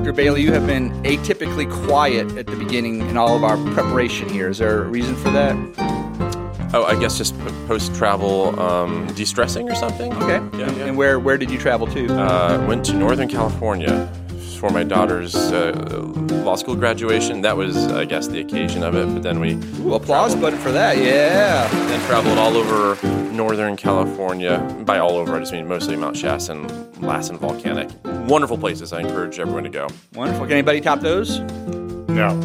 Dr. Bailey, you have been atypically quiet at the beginning in all of our preparation here. Is there a reason for that? Oh, I guess just post travel um, de stressing or something. Okay. Yeah, and, yeah. and where where did you travel to? Uh, went to Northern California for my daughter's uh, law school graduation. That was, I guess, the occasion of it. But then we Ooh, applause button for that. Yeah. then traveled all over Northern California. By all over, I just mean mostly Mount Shasta and Lassen Volcanic. Wonderful places. I encourage everyone to go. Wonderful. Can anybody top those? No.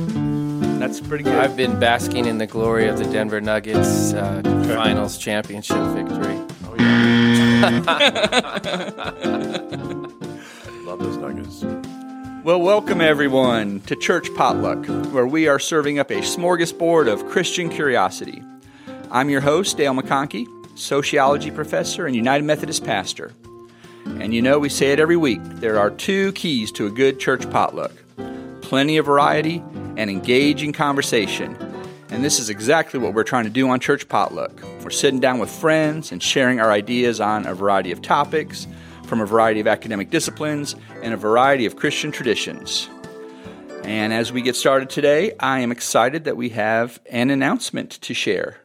That's pretty good. I've been basking in the glory of the Denver Nuggets uh, finals championship victory. Oh yeah. I love those nuggets. Well, welcome everyone to Church Potluck, where we are serving up a smorgasbord of Christian curiosity. I'm your host, Dale McConkey, sociology professor and United Methodist pastor. And you know, we say it every week there are two keys to a good church potluck plenty of variety and engaging conversation. And this is exactly what we're trying to do on Church Potluck. We're sitting down with friends and sharing our ideas on a variety of topics from a variety of academic disciplines and a variety of Christian traditions. And as we get started today, I am excited that we have an announcement to share.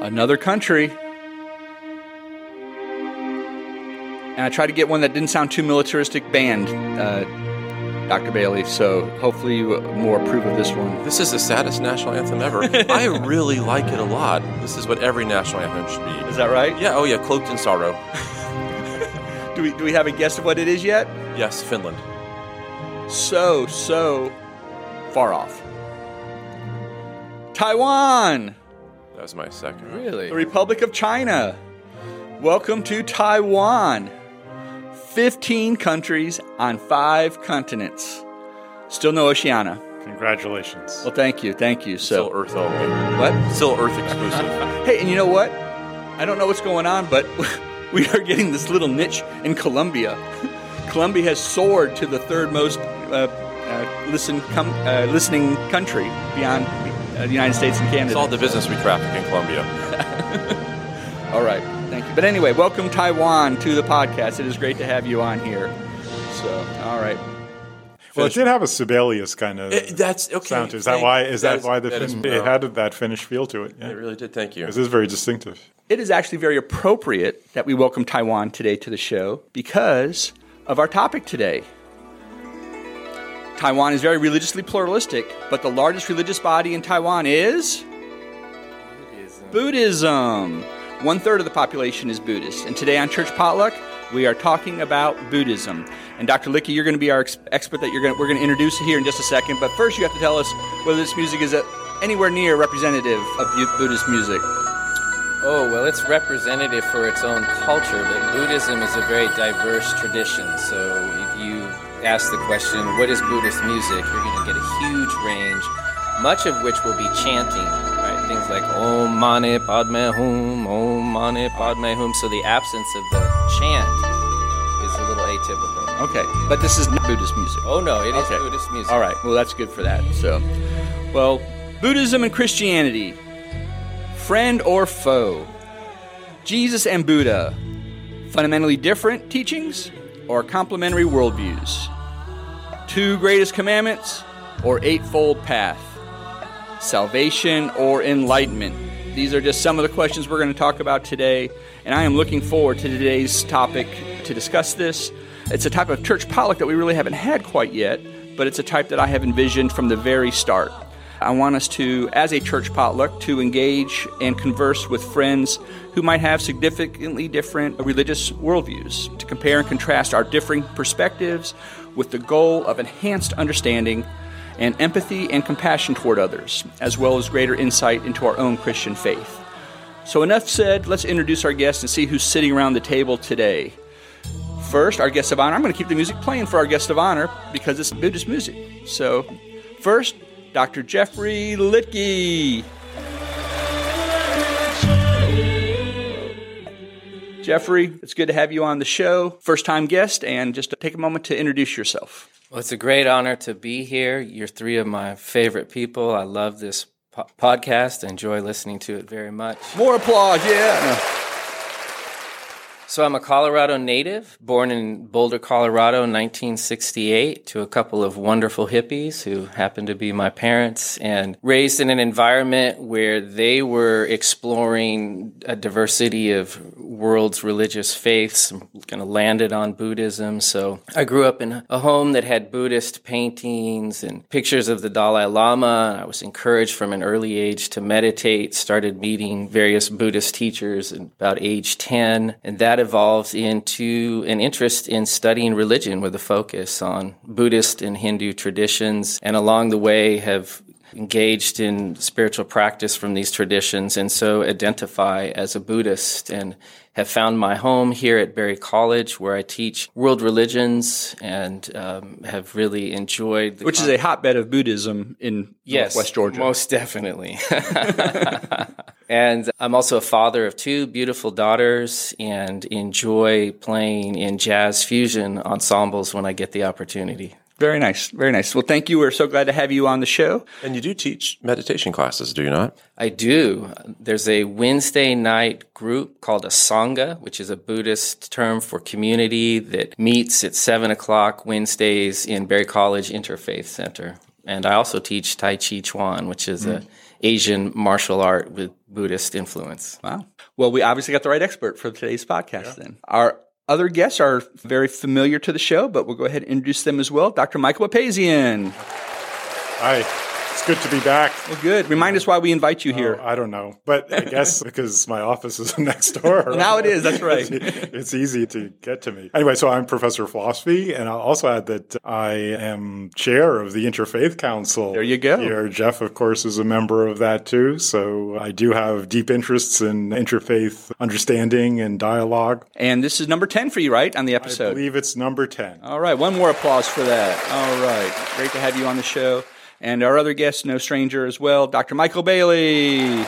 Another country. And I tried to get one that didn't sound too militaristic banned, uh, Dr. Bailey, so hopefully you more approve of this one. This is the saddest national anthem ever. I really like it a lot. This is what every national anthem should be. Is that right? Yeah, oh yeah, cloaked in sorrow. Do we, do we have a guess of what it is yet? Yes, Finland. So, so far off. Taiwan, That was my second. Really? the Republic of China. Welcome to Taiwan. 15 countries on five continents. Still no Oceania. Congratulations. Well, thank you, thank you. Still So, Earth only. what? Still Earth exclusive. Hey, and you know what? I don't know what's going on, but we are getting this little niche in Colombia. Colombia has soared to the third most uh, uh, listen, com- uh, listening country beyond uh, the United States and Canada. It's all the business we traffic in Colombia. All right, thank you. But anyway, welcome Taiwan to the podcast. It is great to have you on here. So, all right. Well, it did have a Sibelius kind of It- that's okay. sound to it. Is that why? Is that, is- why the that is- fin- it had that Finnish feel to it? Yeah. It really did. Thank you. This is very distinctive. It is actually very appropriate that we welcome Taiwan today to the show because of our topic today. Taiwan is very religiously pluralistic, but the largest religious body in Taiwan is Buddhism. Buddhism. One third of the population is Buddhist. And today on Church Potluck, we are talking about Buddhism. And Dr. Lidke, you're going to be our ex- expert that you're going to, we're going to introduce here in just a second. But first, you have to tell us whether this music is uh anywhere near representative of Bu- Buddhist music. Oh, well, it's representative for its own culture, but Buddhism is a very diverse tradition. So if you ask the question, what is Buddhist music, you're going to get a huge range, much of which will be chanting, right? Things like Om Mani Padme Hum, Om Mani Padme Hum. So the absence of the chant atypical. Okay, but this is not Buddhist music. Oh, no, it is Okay. Buddhist music. All right, well, that's good for that. So, well, Buddhism and Christianity, friend or foe? Jesus and Buddha, fundamentally different teachings or complementary worldviews? Two greatest commandments or eightfold path? Salvation or enlightenment? These are just some of the questions we're going to talk about today, and I am looking forward to today's topic to discuss this. It's a type of church potluck that we really haven't had quite yet, but it's a type that I have envisioned from the very start. I want us to, as a church potluck, to engage and converse with friends who might have significantly different religious worldviews, to compare and contrast our differing perspectives with the goal of enhanced understanding and empathy and compassion toward others, as well as greater insight into our own Christian faith. So, enough said, let's introduce our guests and see who's sitting around the table today. First, our guest of honor, I'm going to keep the music playing for our guest of honor because it's Buddhist music. So, first, Dr. Jeffrey Lidke. Jeffrey, it's good to have you on the show. First time guest, and just take a moment to introduce yourself. Well, it's a great honor to be here. You're three of my favorite people. I love this po- podcast. Enjoy listening to it very much. More applause, yeah. So I'm a Colorado native, born in Boulder, Colorado in 1968 to a couple of wonderful hippies who happened to be my parents and raised in an environment where they were exploring a diversity of world's religious faiths, and kind of landed on Buddhism. So I grew up in a home that had Buddhist paintings and pictures of the Dalai Lama. I was encouraged from an early age to meditate, started meeting various Buddhist teachers about age 10, and that evolved into an interest in studying religion with a focus on Buddhist and Hindu traditions, and along the way have engaged in spiritual practice from these traditions and so identify as a Buddhist and have found my home here at Berry College where I teach world religions and um, have really enjoyed Which is a hotbed of Buddhism in yes, Northwest Georgia. Most definitely. and I'm also a father of two beautiful daughters and enjoy playing in jazz fusion ensembles when I get the opportunity. Very nice. Very nice. Well, thank you. We're so glad to have you on the show. And you do teach meditation classes, do you not? I do. There's a Wednesday night group called a Sangha, which is a Buddhist term for community that meets at 7 o'clock Wednesdays in Berry College Interfaith Center. And I also teach Tai Chi Chuan, which is mm. an Asian martial art with Buddhist influence. Wow. Well, we obviously got the right expert for today's podcast yeah. then. Our other guests are very familiar to the show, but we'll go ahead and introduce them as well. Dr. Michael Papazian. Hi good to be back. Well, good. Remind us why we invite you oh, here. Oh, I don't know, but I guess because my office is next door. well, now it is. That's right. it's, easy to get to me. Anyway, so I'm professor of philosophy, and I'll also add that I am chair of the Interfaith Council. There you go. Here, Jeff, of course, is a member of that too. So I do have deep interests in interfaith understanding and dialogue. And this is number ten for you, right, on the episode? I believe it's number ten. All right. One more applause for that. All right. Great to have you on the show. And our other guest, no stranger as well, Dr. Michael Bailey.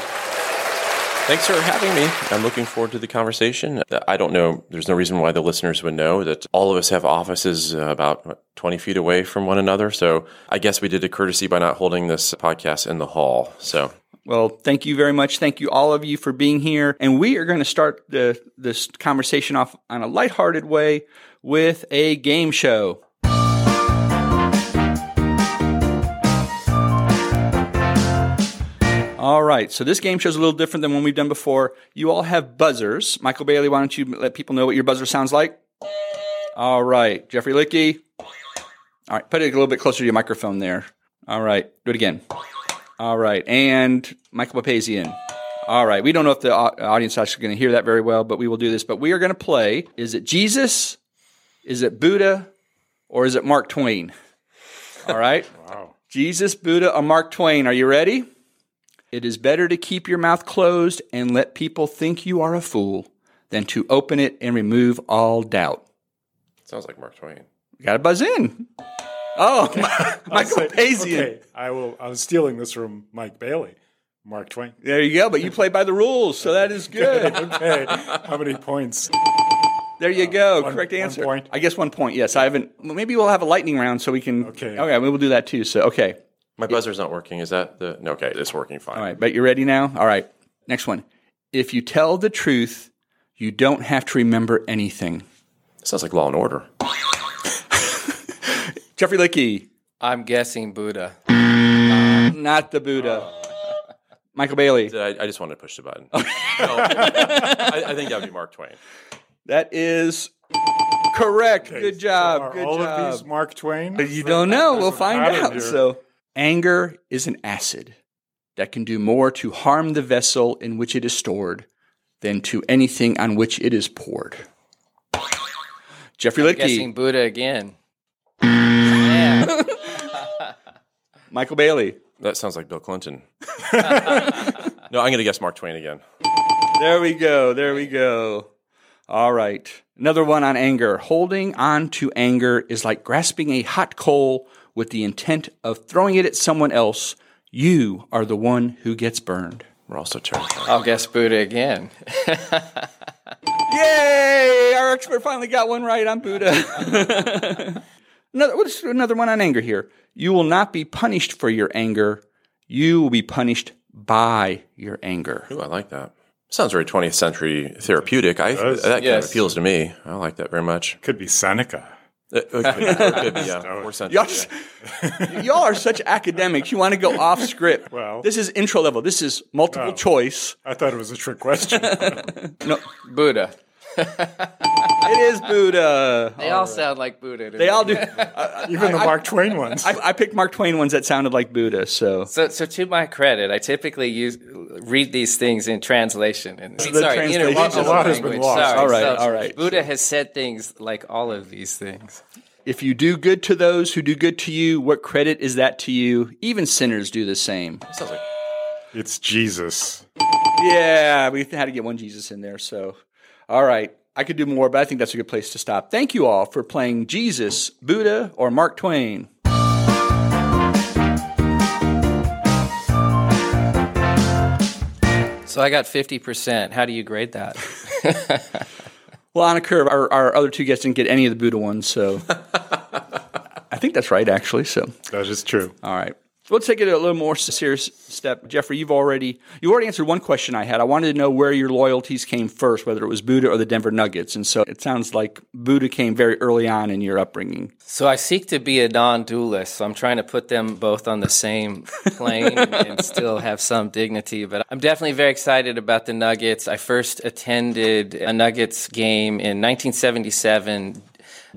Thanks for having me. I'm looking forward to the conversation. I don't know, there's no reason why the listeners would know that all of us have offices uh, about 20 feet away from one another. So I guess we did a courtesy by not holding this podcast in the hall. So well, thank you very much. Thank you, all of you, for being here. And we are going to start the, this conversation off on a lighthearted way with a game show. All right. So this game show is a little different than one we've done before. You all have buzzers. Michael Bailey, why don't you let people know what your buzzer sounds like? All right. Jeffrey Lidke. All right. Put it a little bit closer to your microphone there. All right. Do it again. All right. And Michael Papazian. All right. We don't know if the audience is actually going to hear that very well, but we will do this. But we are going to play. Is it Jesus? Is it Buddha? Or is it Mark Twain? All right. wow. Jesus, Buddha, or Mark Twain. Are you ready? It is better to keep your mouth closed and let people think you are a fool than to open it and remove all doubt. Sounds like Mark Twain. got to buzz in. Oh, Michael Pazian. Okay, I will. I'm stealing this from Mike Bailey. Mark Twain. There you go. But you play by the rules, so that is good. okay. How many points? There you go. one, Correct answer. One point. I guess one point. Yes, I haven't. Maybe we'll have a lightning round so we can. Okay. Okay, we will do that too. So okay. My buzzer's not working. Is that the no? Okay, it's working fine. All right, but you're ready now. All right, next one. If you tell the truth, you don't have to remember anything. Sounds like Law and Order. Jeffrey Lidke. I'm guessing Buddha. Uh, not the Buddha. Michael Bailey. I, I, just wanted to push the button. no, I, I, think that would be Mark Twain. That is correct. Okay, Good job. So Good all job. of these Mark Twain? But you don't know. We'll find out. Here. So Anger is an acid that can do more to harm the vessel in which it is stored than to anything on which it is poured. Jeffrey I'm Guessing Buddha again. Michael Bailey. That sounds like Bill Clinton. no, I'm going to guess Mark Twain again. There we go. There we go. All right. Another one on anger. Holding on to anger is like grasping a hot coal with the intent of throwing it at someone else, you are the one who gets burned. We're also terrified. I'll guess Buddha again. Yay! Our expert finally got one right on Buddha. another, what's another one on anger here? You will not be punished for your anger. You will be punished by your anger. Ooh, I like that. Sounds very 20th century therapeutic. I, does. that kind Yes. of appeals to me. I like that very much. Could be Seneca. It, it could, it could be, yeah, more century. Y'all, just- y'all are such academics. You want to go off script. Well- this is intro level. This is multiple oh. choice. I thought it was a trick question. No, Buddha. It is Buddha. They all sound like Buddha. to They me. all do. Even the Mark Twain ones. I, I picked Mark Twain ones that sounded like Buddha. So So, so to my credit, I typically use read these things in translation. And, sorry, translation- A lot has been lost. Sorry. All right, So all right. Buddha has said things like all of these things. if you do good to those who do good to you, what credit is that to you? Even sinners do the same. Sounds like It's Jesus. Yeah, we had to get one Jesus in there. So, all right. I could do more, but I think that's a good place to stop. Thank you all for playing Jesus, Buddha, or Mark Twain. So I got 50%. How do you grade that? Well, on a curve, our, our other two guests didn't get any of the Buddha ones, so I think that's right, actually. So, That is true. all right. So let's take it a little more serious step. Jeffrey, you've already you already answered one question I had. I wanted to know where your loyalties came first, whether it was Buddha or the Denver Nuggets. And so it sounds like Buddha came very early on in your upbringing. So I seek to be a non-dualist. So I'm trying to put them both on the same plane and, and still have some dignity. But I'm definitely very excited about the Nuggets. I first attended a Nuggets game in 1977.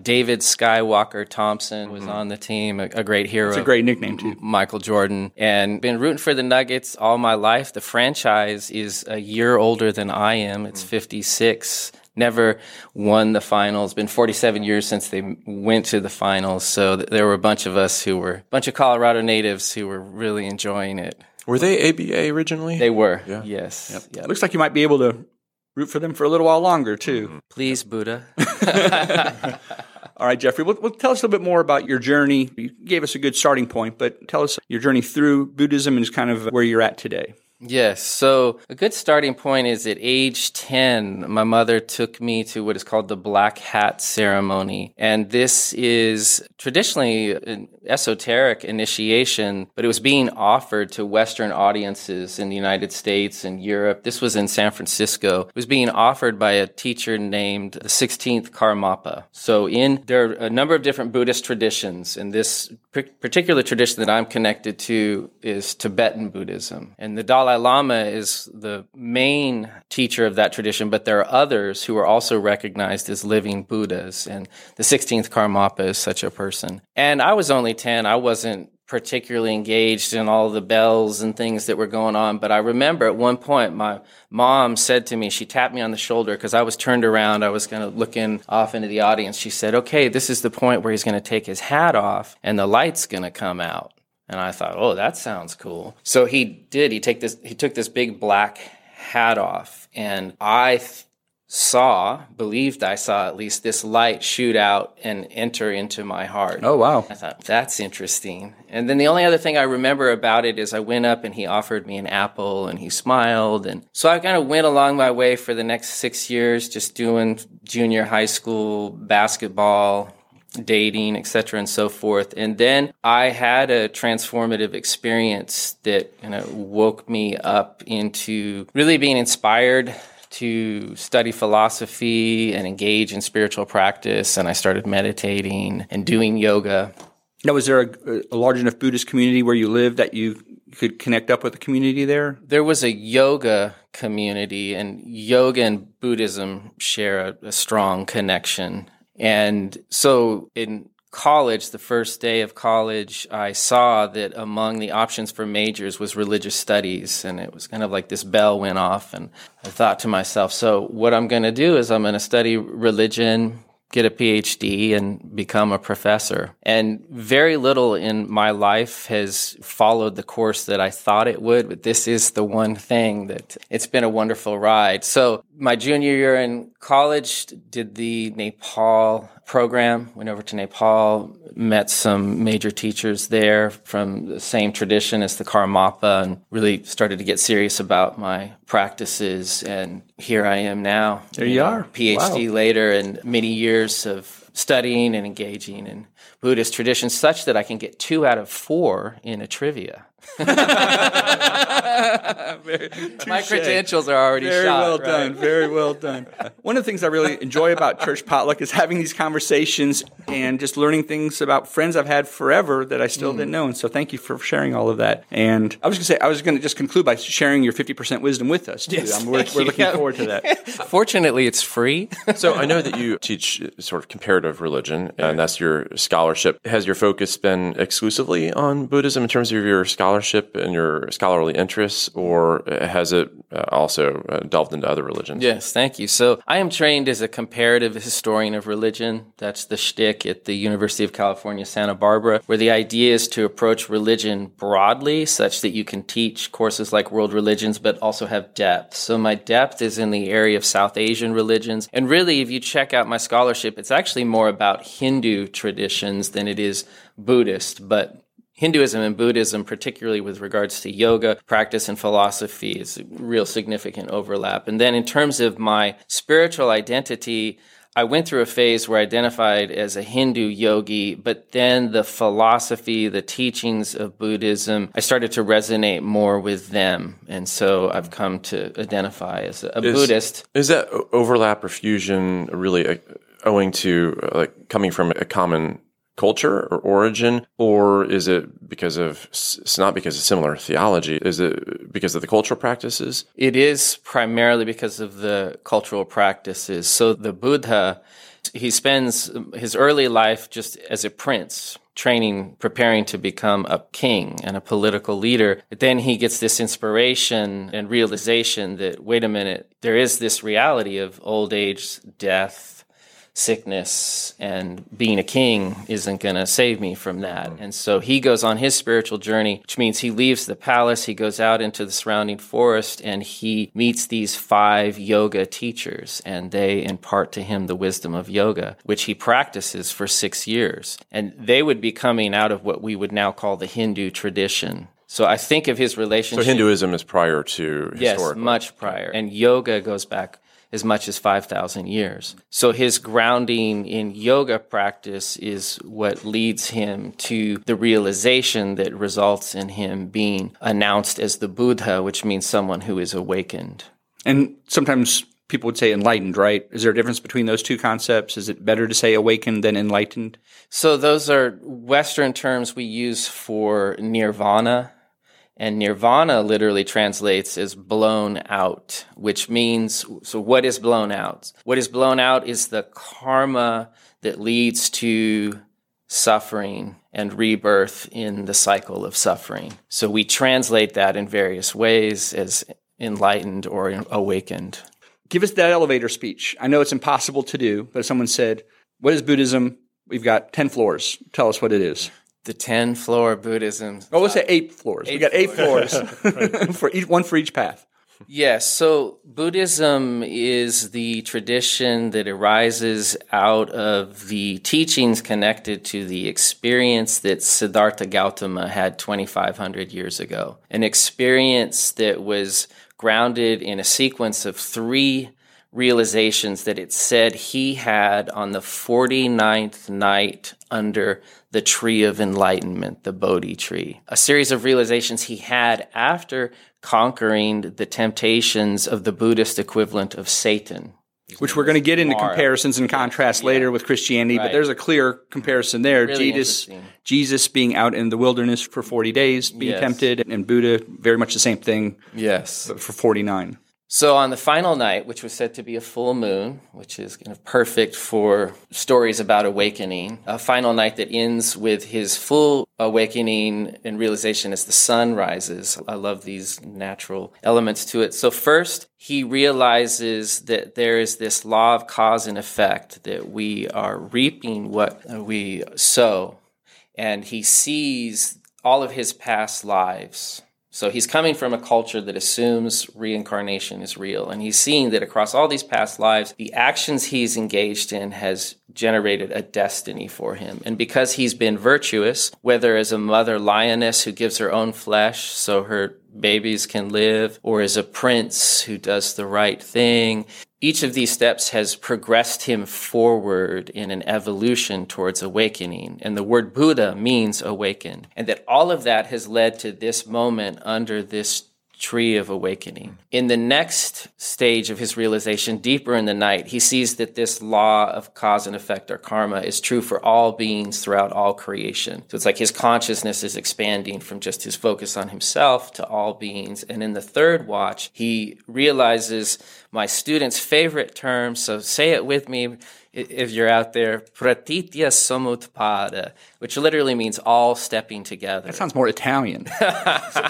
David Skywalker Thompson was mm-hmm. on the team, a, a great hero. It's a great nickname too. Michael Jordan and been rooting for the Nuggets all my life. The franchise is a year older than I am. It's mm. 56. Never won the finals. Been 47 years since they went to the finals. So th- there were a bunch of us who were a bunch of Colorado natives who were really enjoying it. Were they ABA originally? They were. Yes. Yeah. It looks like you might be able to root for them for a little while longer too. Mm-hmm. Please, Buddha. All right, Jeffrey, well, well, tell us a little bit more about your journey. You gave us a good starting point, but tell us your journey through Buddhism and kind of where you're at today. Yes. So a good starting point is at age 10, my mother took me to what is called the Black Hat Ceremony. And this is traditionally an esoteric initiation, but it was being offered to Western audiences in the United States and Europe. This was in San Francisco. It was being offered by a teacher named the 16th Karmapa. So in, there are a number of different Buddhist traditions, and this particular tradition that I'm connected to is Tibetan Buddhism. And the Dalai Lama is the main teacher of that tradition, but there are others who are also recognized as living Buddhas. And the 16th Karmapa is such a person. And I was only 10. I wasn't particularly engaged in all the bells and things that were going on. But I remember at one point, my mom said to me, she tapped me on the shoulder because I was turned around. I was kind of looking off into the audience. She said, okay, this is the point where he's going to take his hat off and the light's going to come out. And I thought, oh, that sounds cool. So he did. He take this. He took this big black hat off, and I th- saw, believed I saw at least this light shoot out and enter into my heart. Oh, wow. I thought that's interesting. And then the only other thing I remember about it is I went up and he offered me an apple and he smiled. And so I kind of went along my way for the next six years, just doing junior high school basketball, dating, etc., and so forth. And then I had a transformative experience that kind of woke me up into really being inspired to study philosophy and engage in spiritual practice. And I started meditating and doing yoga. Now, was there a, a large enough Buddhist community where you lived that you could connect up with the community there? There was a yoga community, and yoga and Buddhism share a, a strong connection. And so in college, the first day of college, I saw that among the options for majors was religious studies. And it was kind of like this bell went off. And I thought to myself, so what I'm going to do is I'm going to study religion, get a PhD, and become a professor. And very little in my life has followed the course that I thought it would, but this is the one thing that it's been a wonderful ride. So my junior year in college, did the Nepal program, went over to Nepal, met some major teachers there from the same tradition as the Karmapa, and really started to get serious about my practices. And here I am now. There you know, are. PhD later, and many years of studying and engaging. And Buddhist tradition such that I can get two out of four in a trivia. My credentials are already Very shot. well right? done. Very well done. One of the things I really enjoy about church potluck is having these conversations and just learning things about friends I've had forever that I still Hmm. didn't know. And so thank you for sharing all of that. And I was going to say, I was going to just conclude by sharing your 50% wisdom with us. Too. Yes, we're, we're looking forward to that. Fortunately, it's free. So I know that you teach sort of comparative religion, and that's your scholarship. Has your focus been exclusively on Buddhism in terms of your scholarship and your scholarly interests, or has it uh, also uh, delved into other religions? Yes, thank you. So I am trained as a comparative historian of religion. That's the shtick at the University of California, Santa Barbara, where the idea is to approach religion broadly such that you can teach courses like world religions, but also have depth. So my depth is in the area of South Asian religions. And really, if you check out my scholarship, it's actually more about Hindu traditions than it is Buddhist, but Hinduism and Buddhism, particularly with regards to yoga, practice, and philosophy, is a real significant overlap. And then in terms of my spiritual identity, I went through a phase where I identified as a Hindu yogi, but then the philosophy, the teachings of Buddhism, I started to resonate more with them. And so I've come to identify as a, a Is- Buddhist. Is that overlap or fusion really uh, owing to uh, like coming from a common culture or origin, or is it because of it's not because of similar theology? Is it because of the cultural practices? It is primarily because of the cultural practices. So the Buddha, he spends his early life just as a prince, training, preparing to become a king and a political leader. But then he gets this inspiration and realization that, wait a minute, there is this reality of old age, death, sickness and being a king isn't going to save me from that. Mm-hmm. And so he goes on his spiritual journey, which means he leaves the palace, he goes out into the surrounding forest, and he meets these five yoga teachers, and they impart to him the wisdom of yoga, which he practices for six years. And they would be coming out of what we would now call the Hindu tradition. So I think of his relationship. So. Hinduism is prior to Yes, much prior. And yoga goes back as much as 5,000 years. So his grounding in yoga practice is what leads him to the realization that results in him being announced as the Buddha, which means someone who is awakened. And sometimes people would say enlightened, right? Is there a difference between those two concepts? Is it better to say awakened than enlightened? So those are Western terms we use for nirvana. And nirvana literally translates as blown out, which means, so what is blown out? What is blown out is the karma that leads to suffering and rebirth in the cycle of suffering. So we translate that in various ways as enlightened or awakened. Give us that elevator speech. I know it's impossible to do, but if someone said, What is Buddhism? We've got 10 floors. Tell us what it is. The 10 floor Buddhism. Oh, let's say eight floors. we got eight floors, for each, one for each path. Yes, so Buddhism is the tradition that arises out of the teachings connected to the experience that Siddhartha Gautama had 2,500 years ago. An experience that was grounded in a sequence of three realizations that it said he had on the 49th night under the tree of enlightenment, the Bodhi tree. A series of realizations he had after conquering the temptations of the Buddhist equivalent of Satan. Which we're going to get into comparisons and contrasts later with Christianity, but there's a clear comparison there. Really Jesus. Jesus being out in the wilderness for 40 days, being Yes. tempted, and Buddha, very much the same thing, Yes. for 49. So on the final night, which was said to be a full moon, which is kind of perfect for stories about awakening, a final night that ends with his full awakening and realization as the sun rises. I love these natural elements to it. So first, he realizes that there is this law of cause and effect that we are reaping what we sow. And he sees all of his past lives so he's coming from a culture that assumes reincarnation is real. And he's seeing that across all these past lives, the actions he's engaged in has generated a destiny for him. And because he's been virtuous, whether as a mother lioness who gives her own flesh so her babies can live, or as a prince who does the right thing, each of these steps has progressed him forward in an evolution towards awakening. And the word Buddha means awaken. And that all of that has led to this moment under this tree of awakening. In the next stage of his realization, deeper in the night, he sees that this law of cause and effect or karma is true for all beings throughout all creation. So it's like his consciousness is expanding from just his focus on himself to all beings. And in the third watch, he realizes my student's favorite term, so say it with me if you're out there, pratitya samutpada, which literally means all stepping together. That sounds more Italian.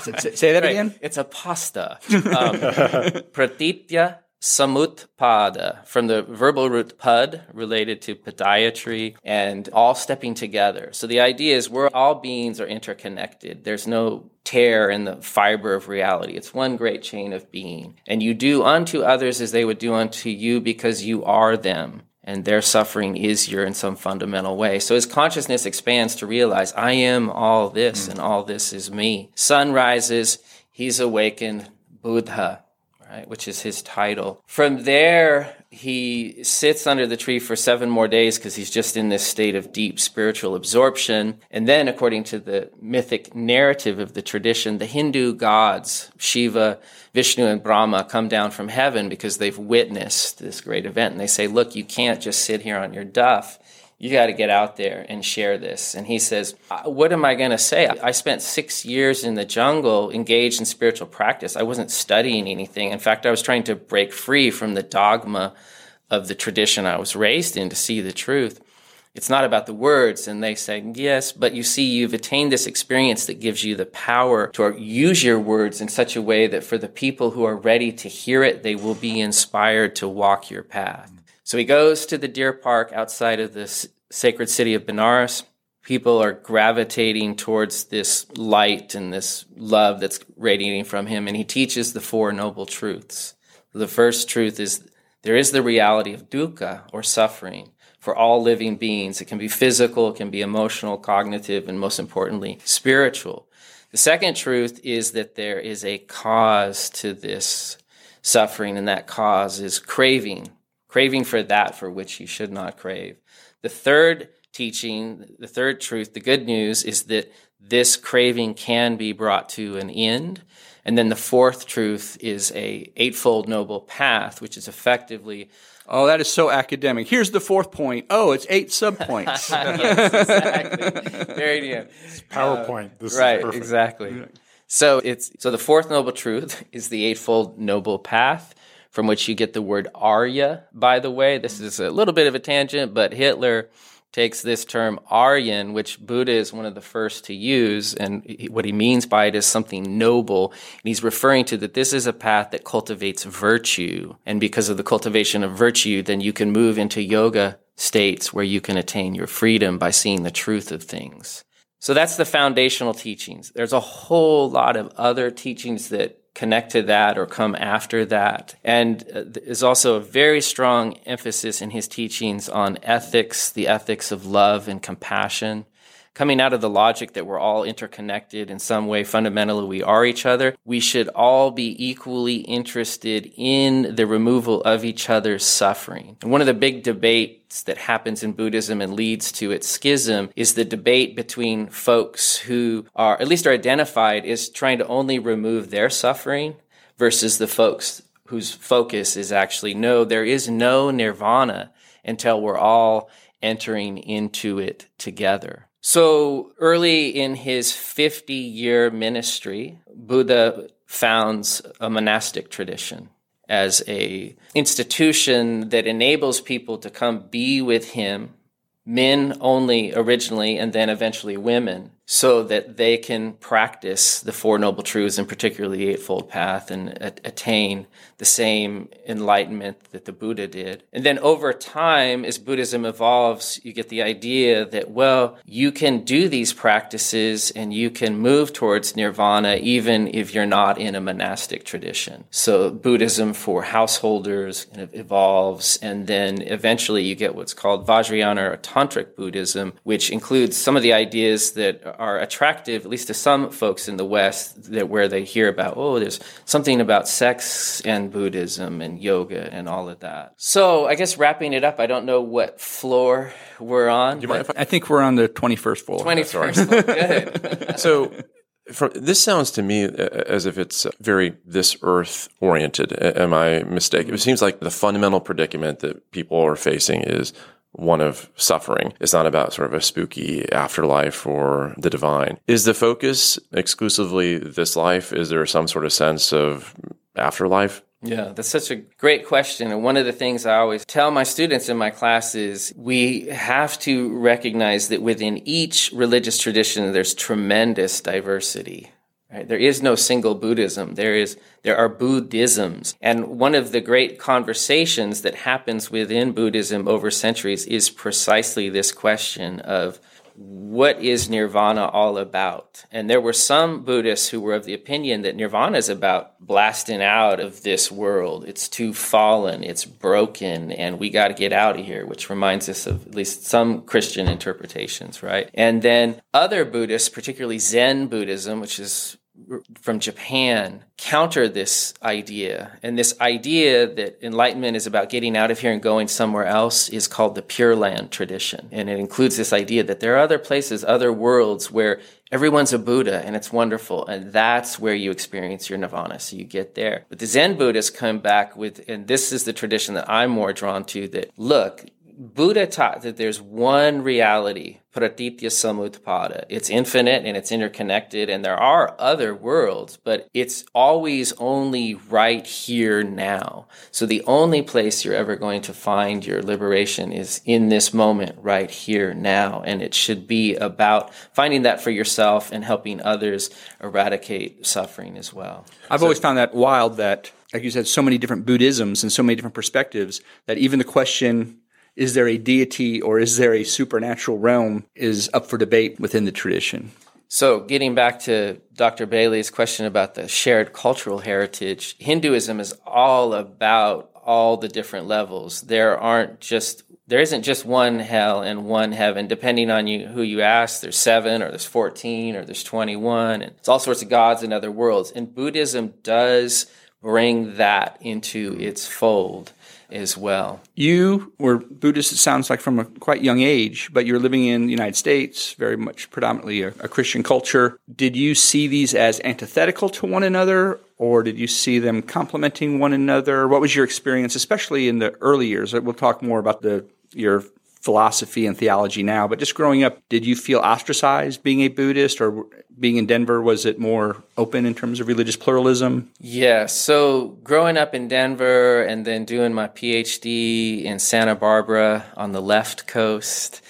say that Right. again. It's a pasta. Um, pratitya samutpada, from the verbal root pad, related to podiatry, and all stepping together. So the idea is we're all beings are interconnected. There's no tear in the fiber of reality. It's one great chain of being. And you do unto others as they would do unto you because you are them and their suffering is your in some fundamental way. So his consciousness expands to realize, I am all this mm. and all this is me. Sun rises, he's awakened, Buddha, right, which is his title. From there, he sits under the tree for seven more days because he's just in this state of deep spiritual absorption. And then, according to the mythic narrative of the tradition, the Hindu gods, Shiva, Vishnu, and Brahma, come down from heaven because they've witnessed this great event. And they say, Look, you can't just sit here on your duff you got to get out there and share this. And he says, "Uh, What am I going to say? I spent six years in the jungle engaged in spiritual practice. I wasn't studying anything. In fact, I was trying to break free from the dogma of the tradition I was raised in to see the truth. It's not about the words. And they say, Yes, but you see, you've attained this experience that gives you the power to use your words in such a way that for the people who are ready to hear it, they will be inspired to walk your path. So he goes to the deer park outside of this sacred city of Benares. People are gravitating towards this light and this love that's radiating from him, and he teaches the Four Noble Truths. The first truth is there is the reality of dukkha, or suffering, for all living beings. It can be physical, it can be emotional, cognitive, and most importantly, spiritual. The second truth is that there is a cause to this suffering, and that cause is craving, craving for that for which you should not crave. The third teaching, the third truth, the good news is that this craving can be brought to an end. And then the fourth truth is a eightfold noble path, which is effectively Oh, that is so academic. Here's the fourth point. Oh, it's eight subpoints. yes, exactly. Very new. PowerPoint. Uh, this right, is perfect. exactly. So it's so the fourth noble truth is the eightfold noble path, from which you get the word Arya. By the way, this is a little bit of a tangent, but Hitler takes this term Aryan, which Buddha is one of the first to use, and what he means by it is something noble. And he's referring to that this is a path that cultivates virtue, and because of the cultivation of virtue, then you can move into yoga states where you can attain your freedom by seeing the truth of things. So that's the foundational teachings. There's a whole lot of other teachings that connect to that or come after that. And uh, there's also a very strong emphasis in his teachings on ethics, the ethics of love and compassion. Coming out of the logic that we're all interconnected in some way, fundamentally we are each other, we should all be equally interested in the removal of each other's suffering. And one of the big debates that happens in Buddhism and leads to its schism is the debate between folks who are, at least are identified as trying to only remove their suffering versus the folks whose focus is actually no, there is no nirvana until we're all entering into it together. So early in his 50 year ministry, Buddha founds a monastic tradition as a institution that enables people to come be with him men only originally and then eventually women so that they can practice the four noble truths and particularly the eightfold path and attain the same enlightenment that the buddha did. And then over time as buddhism evolves you get the idea that well you can do these practices and you can move towards nirvana even if you're not in a monastic tradition. So buddhism for householders kind of evolves and then eventually you get what's called vajrayana or tantric buddhism which includes some of the ideas that are attractive, at least to some folks in the West, that where they hear about, oh, there's something about sex and Buddhism and yoga and all of that. So I guess wrapping it up, I don't know what floor we're on. Do you mind I- I think we're on the 21st floor. Twenty first. Good. so from, this sounds to me uh, as if it's very this earth oriented. Am I mistaken? It seems like the fundamental predicament that people are facing is one of suffering. It's not about sort of a spooky afterlife or the divine. Is the focus exclusively this life? Is there some sort of sense of afterlife? Yeah, that's such a great question. And one of the things I always tell my students in my class is we have to recognize that within each religious tradition, there's tremendous diversity. Right? There is no single Buddhism. There is there are Buddhisms, and one of the great conversations that happens within Buddhism over centuries is precisely this question of what is nirvana all about? And there were some Buddhists who were of the opinion that nirvana is about blasting out of this world. It's too fallen, it's broken, and we got to get out of here, which reminds us of at least some Christian interpretations, right? And then other Buddhists, particularly Zen Buddhism, which is from Japan counter this idea. And this idea that enlightenment is about getting out of here and going somewhere else is called the Pure Land tradition. And it includes this idea that there are other places, other worlds where everyone's a Buddha and it's wonderful. And that's where you experience your nirvana. So you get there. But the Zen Buddhists come back with, and this is the tradition that I'm more drawn to that look, Buddha taught that there's one reality, pratitya samutpada. It's infinite and it's interconnected, and there are other worlds, but it's always only right here now. So the only place you're ever going to find your liberation is in this moment, right here now. And it should be about finding that for yourself and helping others eradicate suffering as well. I've always found that wild that, like you said, so many different Buddhisms and so many different perspectives that even the question, is there a deity or is there a supernatural realm, is up for debate within the tradition. So, getting back to Dr. Bailey's question about the shared cultural heritage, Hinduism is all about all the different levels. There aren't just there isn't just one hell and one heaven. Depending on you who you ask, there's seven or there's fourteen or there's twenty-one, and it's all sorts of gods and other worlds. And Buddhism does bring that into its fold as well. You were Buddhist, it sounds like from a quite young age, but you're living in the United States, very much predominantly a, a, Christian culture. Did you see these as antithetical to one another, or did you see them complementing one another? What was your experience, especially in the early years? We'll talk more about the your philosophy and theology now, but just growing up, did you feel ostracized being a Buddhist or being in Denver? Was it more open in terms of religious pluralism? Yeah. So growing up in Denver and then doing my PhD in Santa Barbara on the left coast,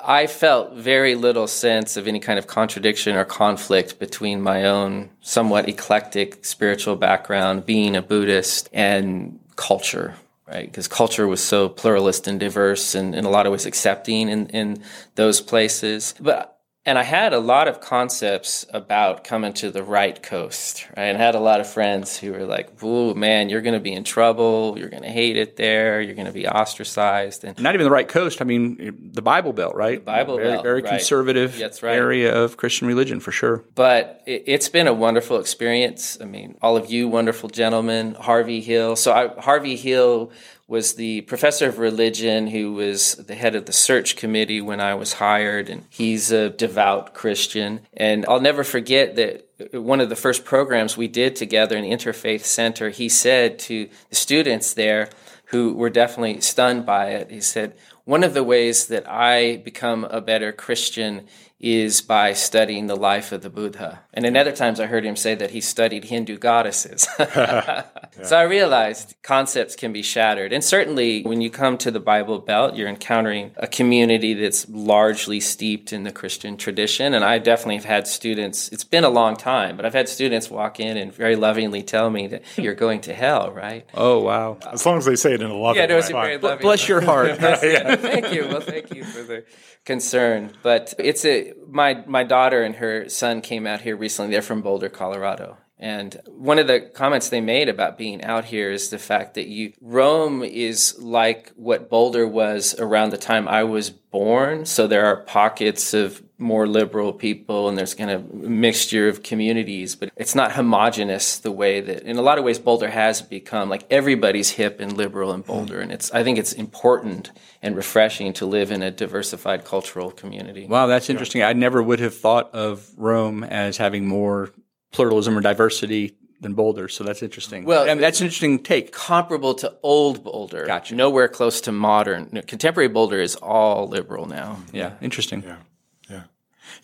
I felt very little sense of any kind of contradiction or conflict between my own somewhat eclectic spiritual background, being a Buddhist, and culture right? Because culture was so pluralist and diverse and in a lot of ways accepting in, in those places. But and I had a lot of concepts about coming to the right coast, right? And I had a lot of friends who were like, "Ooh, man, you're going to be in trouble. You're going to hate it there. You're going to be ostracized." And not even the right coast. I mean, the Bible Belt, right? The Bible very, Belt, very right. conservative right. area of Christian religion for sure. But it, it's been a wonderful experience. I mean, all of you wonderful gentlemen, Harvey Hill. So I, Harvey Hill was the professor of religion who was the head of the search committee when I was hired, and he's a devout Christian. And I'll never forget that one of the first programs we did together in Interfaith Center, he said to the students there who were definitely stunned by it, he said, One of the ways that I become a better Christian is by studying the life of the Buddha. And in other times, I heard him say that he studied Hindu goddesses. yeah. So I realized concepts can be shattered. And certainly, when you come to the Bible Belt, you're encountering a community that's largely steeped in the Christian tradition. And I definitely have had students, it's been a long time, but I've had students walk in and very lovingly tell me that you're going to hell, right? Oh, wow. As long as they say it in a loving yeah, no, it's way. a very loving Bless your heart. thank you. Well, thank you for the concern. But it's a my my daughter and her son came out here recently. They're from Boulder, Colorado. And one of the comments they made about being out here is the fact that you Rome is like what Boulder was around the time I was born. So there are pockets of more liberal people and there's kind of a mixture of communities, but it's not homogenous the way that in a lot of ways Boulder has become like everybody's hip and liberal in Boulder. And it's I think it's important and refreshing to live in a diversified cultural community. Wow, that's interesting. I never would have thought of Rome as having more pluralism or diversity than Boulder, so that's interesting. Well, I mean, that's an interesting take. Comparable to old Boulder. Gotcha. Nowhere close to modern. Contemporary Boulder is all liberal now. Yeah, interesting. Yeah.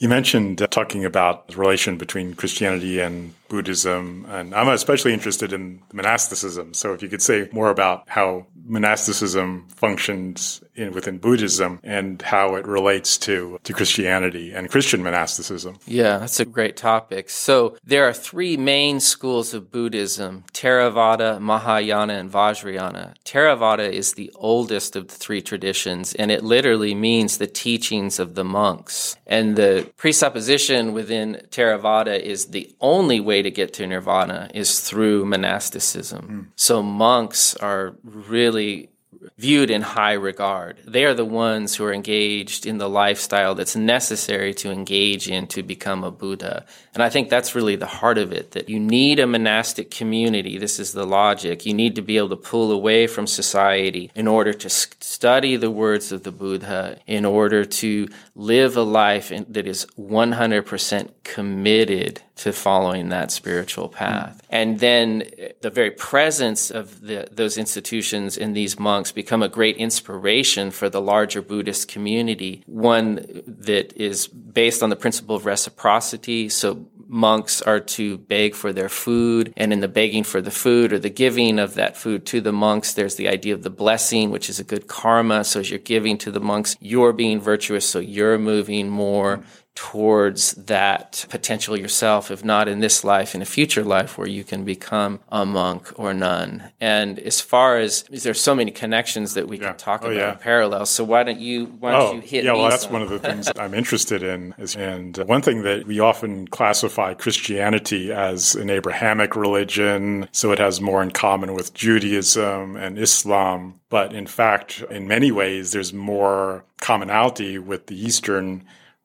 You mentioned uh, talking about the relation between Christianity and Buddhism, and I'm especially interested in monasticism. So if you could say more about how monasticism functions in, within Buddhism and how it relates to, to Christianity and Christian monasticism. Yeah, that's a great topic. So there are three main schools of Buddhism Theravada, Mahayana, and Vajrayana. Theravada is the oldest of the three traditions, and it literally means the teachings of the monks. And the presupposition within Theravada is the only way to get to nirvana is through monasticism. Hmm. So monks are really viewed in high regard. They are the ones who are engaged in the lifestyle that's necessary to engage in to become a Buddha. And I think that's really the heart of it that you need a monastic community. This is the logic. You need to be able to pull away from society in order to study the words of the Buddha, in order to live a life that is 100% committed to following that spiritual path. And then uh, the very presence of the, those institutions and these monks become a great inspiration for the larger Buddhist community, one that is based on the principle of reciprocity. So monks are to beg for their food, and in the begging for the food or the giving of that food to the monks, there's the idea of the blessing, which is a good karma. So as you're giving to the monks, you're being virtuous, so you're moving more towards that potential yourself, if not in this life, in a future life where you can become a monk or nun. And as far as there's so many connections that we Yeah. can talk Oh, about yeah. in parallel. So why don't you why don't Oh, you hit yeah. Well, that's some? one of the things I'm interested in. Is, and one thing that we often classify Christianity as an Abrahamic religion, so it has more in common with Judaism and Islam. But in fact, in many ways, there's more commonality with the Eastern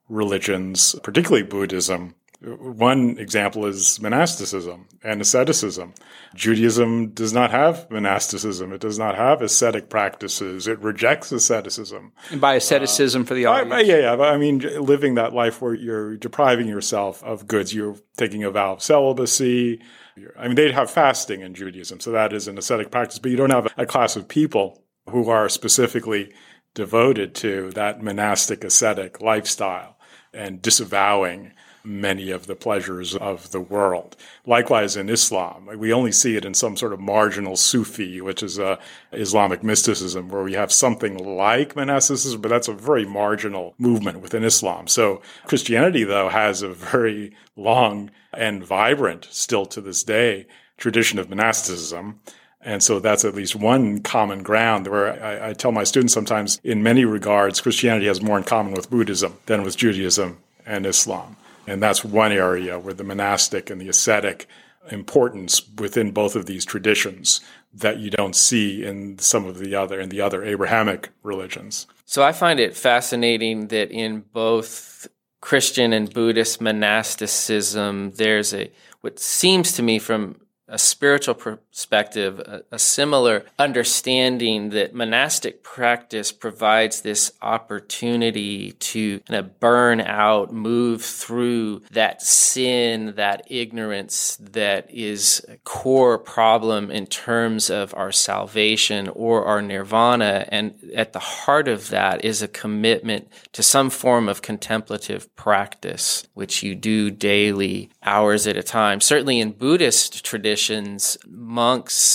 religions, particularly Buddhism. One example is monasticism and asceticism. Judaism does not have monasticism. It does not have ascetic practices. It rejects asceticism. And by asceticism for the I, audience. I- yeah, yeah. I mean, living that life where you're depriving yourself of goods, you're taking a vow of celibacy. I mean, they'd have fasting in Judaism, so that is an ascetic practice. But you don't have a class of people who are specifically devoted to that monastic ascetic lifestyle and disavowing many of the pleasures of the world. Likewise, in Islam, we only see it in some sort of marginal Sufi, which is a Islamic mysticism, where we have something like monasticism, but that's a very marginal movement within Islam. So Christianity, though, has a very long and vibrant, still to this day, tradition of monasticism. And so that's at least one common ground where I, I tell my students sometimes, in many regards, Christianity has more in common with Buddhism than with Judaism and Islam. And that's one area where the monastic and the ascetic importance within both of these traditions that you don't see in some of the other in the other Abrahamic religions. So I find it fascinating that in both Christian and Buddhist monasticism, there's a what seems to me from a spiritual perspective, a, a similar understanding that monastic practice provides this opportunity to kind of burn out, move through that sin, that ignorance that is a core problem in terms of our salvation or our nirvana. And at the heart of that is a commitment to some form of contemplative practice, which you do daily, hours at a time. Certainly in Buddhist traditions, monks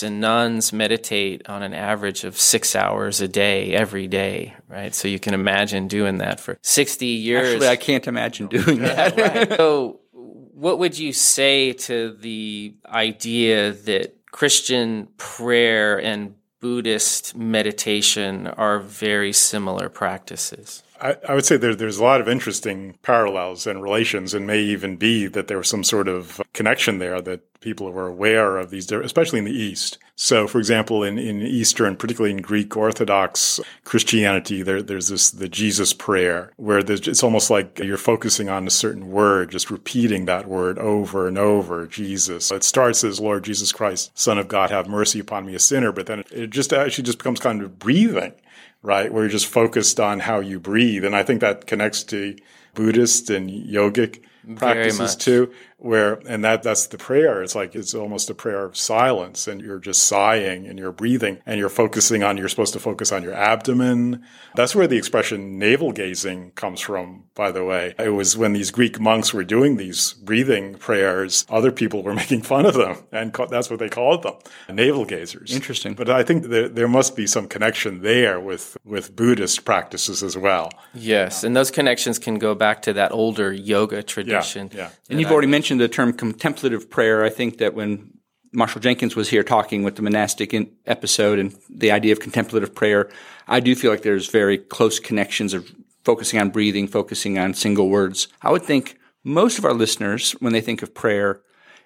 and nuns meditate on an average of six hours a day, every day, right? So you can imagine doing that for 60 years. Actually, I can't imagine doing that. right. So, what would you say to the idea that Christian prayer and Buddhist meditation are very similar practices? I, I would say there, there's a lot of interesting parallels and relations, and may even be that there was some sort of connection there that people were aware of these, especially in the East. So, for example, in, in Eastern, particularly in Greek Orthodox Christianity, there, there's this, the Jesus prayer, where it's almost like you're focusing on a certain word, just repeating that word over and over, Jesus. It starts as Lord Jesus Christ, Son of God, have mercy upon me, a sinner, but then it, it just actually just becomes kind of breathing, right? Where you're just focused on how you breathe. And I think that connects to Buddhist and yogic practices too where and that that's the prayer. It's like it's almost a prayer of silence and you're just sighing and you're breathing and you're focusing on you're supposed to focus on your abdomen. That's where the expression navel gazing comes from by the way. It was when these greek monks were doing these breathing prayers other people were making fun of them and that's what they called them navel gazers. Interesting. But i think there, there must be some connection there with with buddhist practices as well. Yes and those connections can go back to that older yoga tradition. yeah, yeah. and you've already mentioned mentioned the term contemplative prayer. I think that when Marshall Jenkins was here talking with the monastic episode and the idea of contemplative prayer, I do feel like there's very close connections of focusing on breathing, focusing on single words. I would think most of our listeners, when they think of prayer,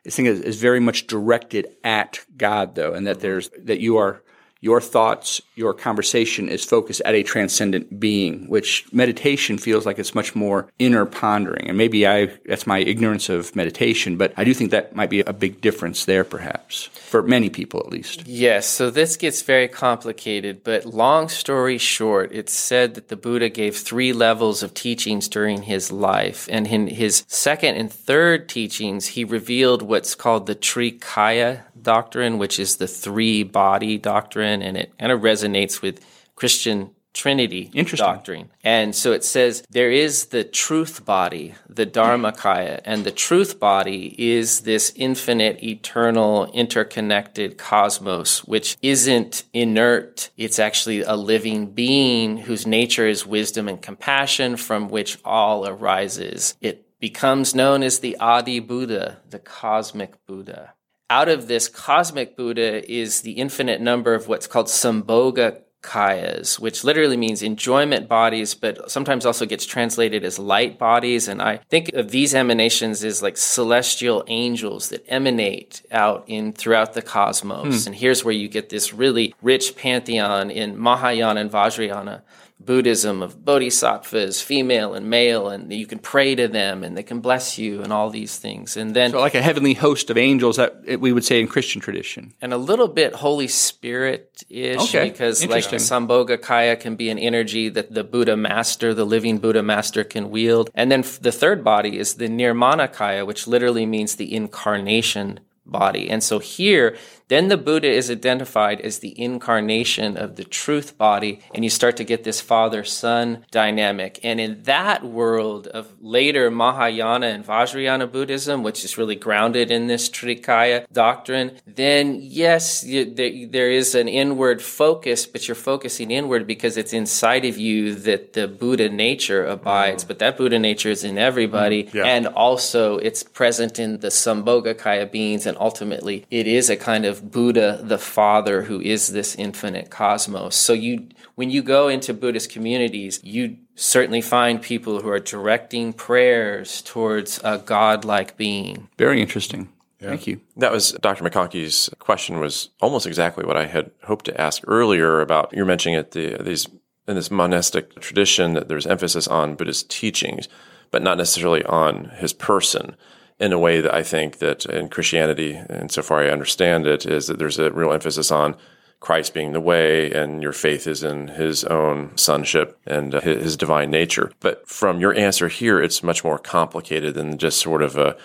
think is very much directed at God, though, and that there's that you are your thoughts, your conversation is focused at a transcendent being, which meditation feels like it's much more inner pondering. And maybe I, that's my ignorance of meditation, but I do think that might be a big difference there, perhaps, for many people at least. Yes. So this gets very complicated, but long story short, it's said that the Buddha gave three levels of teachings during his life. And in his second and third teachings, he revealed what's called the Trikaya doctrine, which is the three body doctrine, and it kind of resonates with Christian Trinity doctrine. And so it says there is the truth body, the Dharmakaya, and the truth body is this infinite, eternal, interconnected cosmos, which isn't inert. It's actually a living being whose nature is wisdom and compassion from which all arises. It becomes known as the Adi Buddha, the cosmic Buddha out of this cosmic Buddha is the infinite number of what's called Sambhoga kayas, which literally means enjoyment bodies, but sometimes also gets translated as light bodies. And I think of these emanations as like celestial angels that emanate out in throughout the cosmos. Hmm. And here's where you get this really rich pantheon in Mahayana and Vajrayana Buddhism of bodhisattvas, female and male, and you can pray to them and they can bless you and all these things. And then, so like a heavenly host of angels that we would say in Christian tradition, and a little bit Holy Spirit ish, okay. because like Sambhoga Kaya can be an energy that the Buddha master, the living Buddha master, can wield. And then the third body is the Nirmanakaya, which literally means the incarnation body. And so here, then the Buddha is identified as the incarnation of the truth body, and you start to get this father son dynamic. And in that world of later Mahayana and Vajrayana Buddhism, which is really grounded in this Trikaya doctrine, then yes, there is an inward focus, but you're focusing inward because it's inside of you that the Buddha nature abides. Mm. But that Buddha nature is in everybody, mm. yeah. and also it's present in the Sambhogakaya beings, and ultimately it is a kind of of Buddha the Father who is this infinite cosmos. So you when you go into Buddhist communities, you certainly find people who are directing prayers towards a godlike being. Very interesting. Yeah. Thank you. That was Dr. McConkie's question was almost exactly what I had hoped to ask earlier about you're mentioning it the, these in this monastic tradition that there's emphasis on Buddha's teachings, but not necessarily on his person in a way that I think that in Christianity, and so far I understand it, is that there's a real emphasis on Christ being the way, and your faith is in his own sonship and uh, his divine nature. But from your answer here, it's much more complicated than just sort of a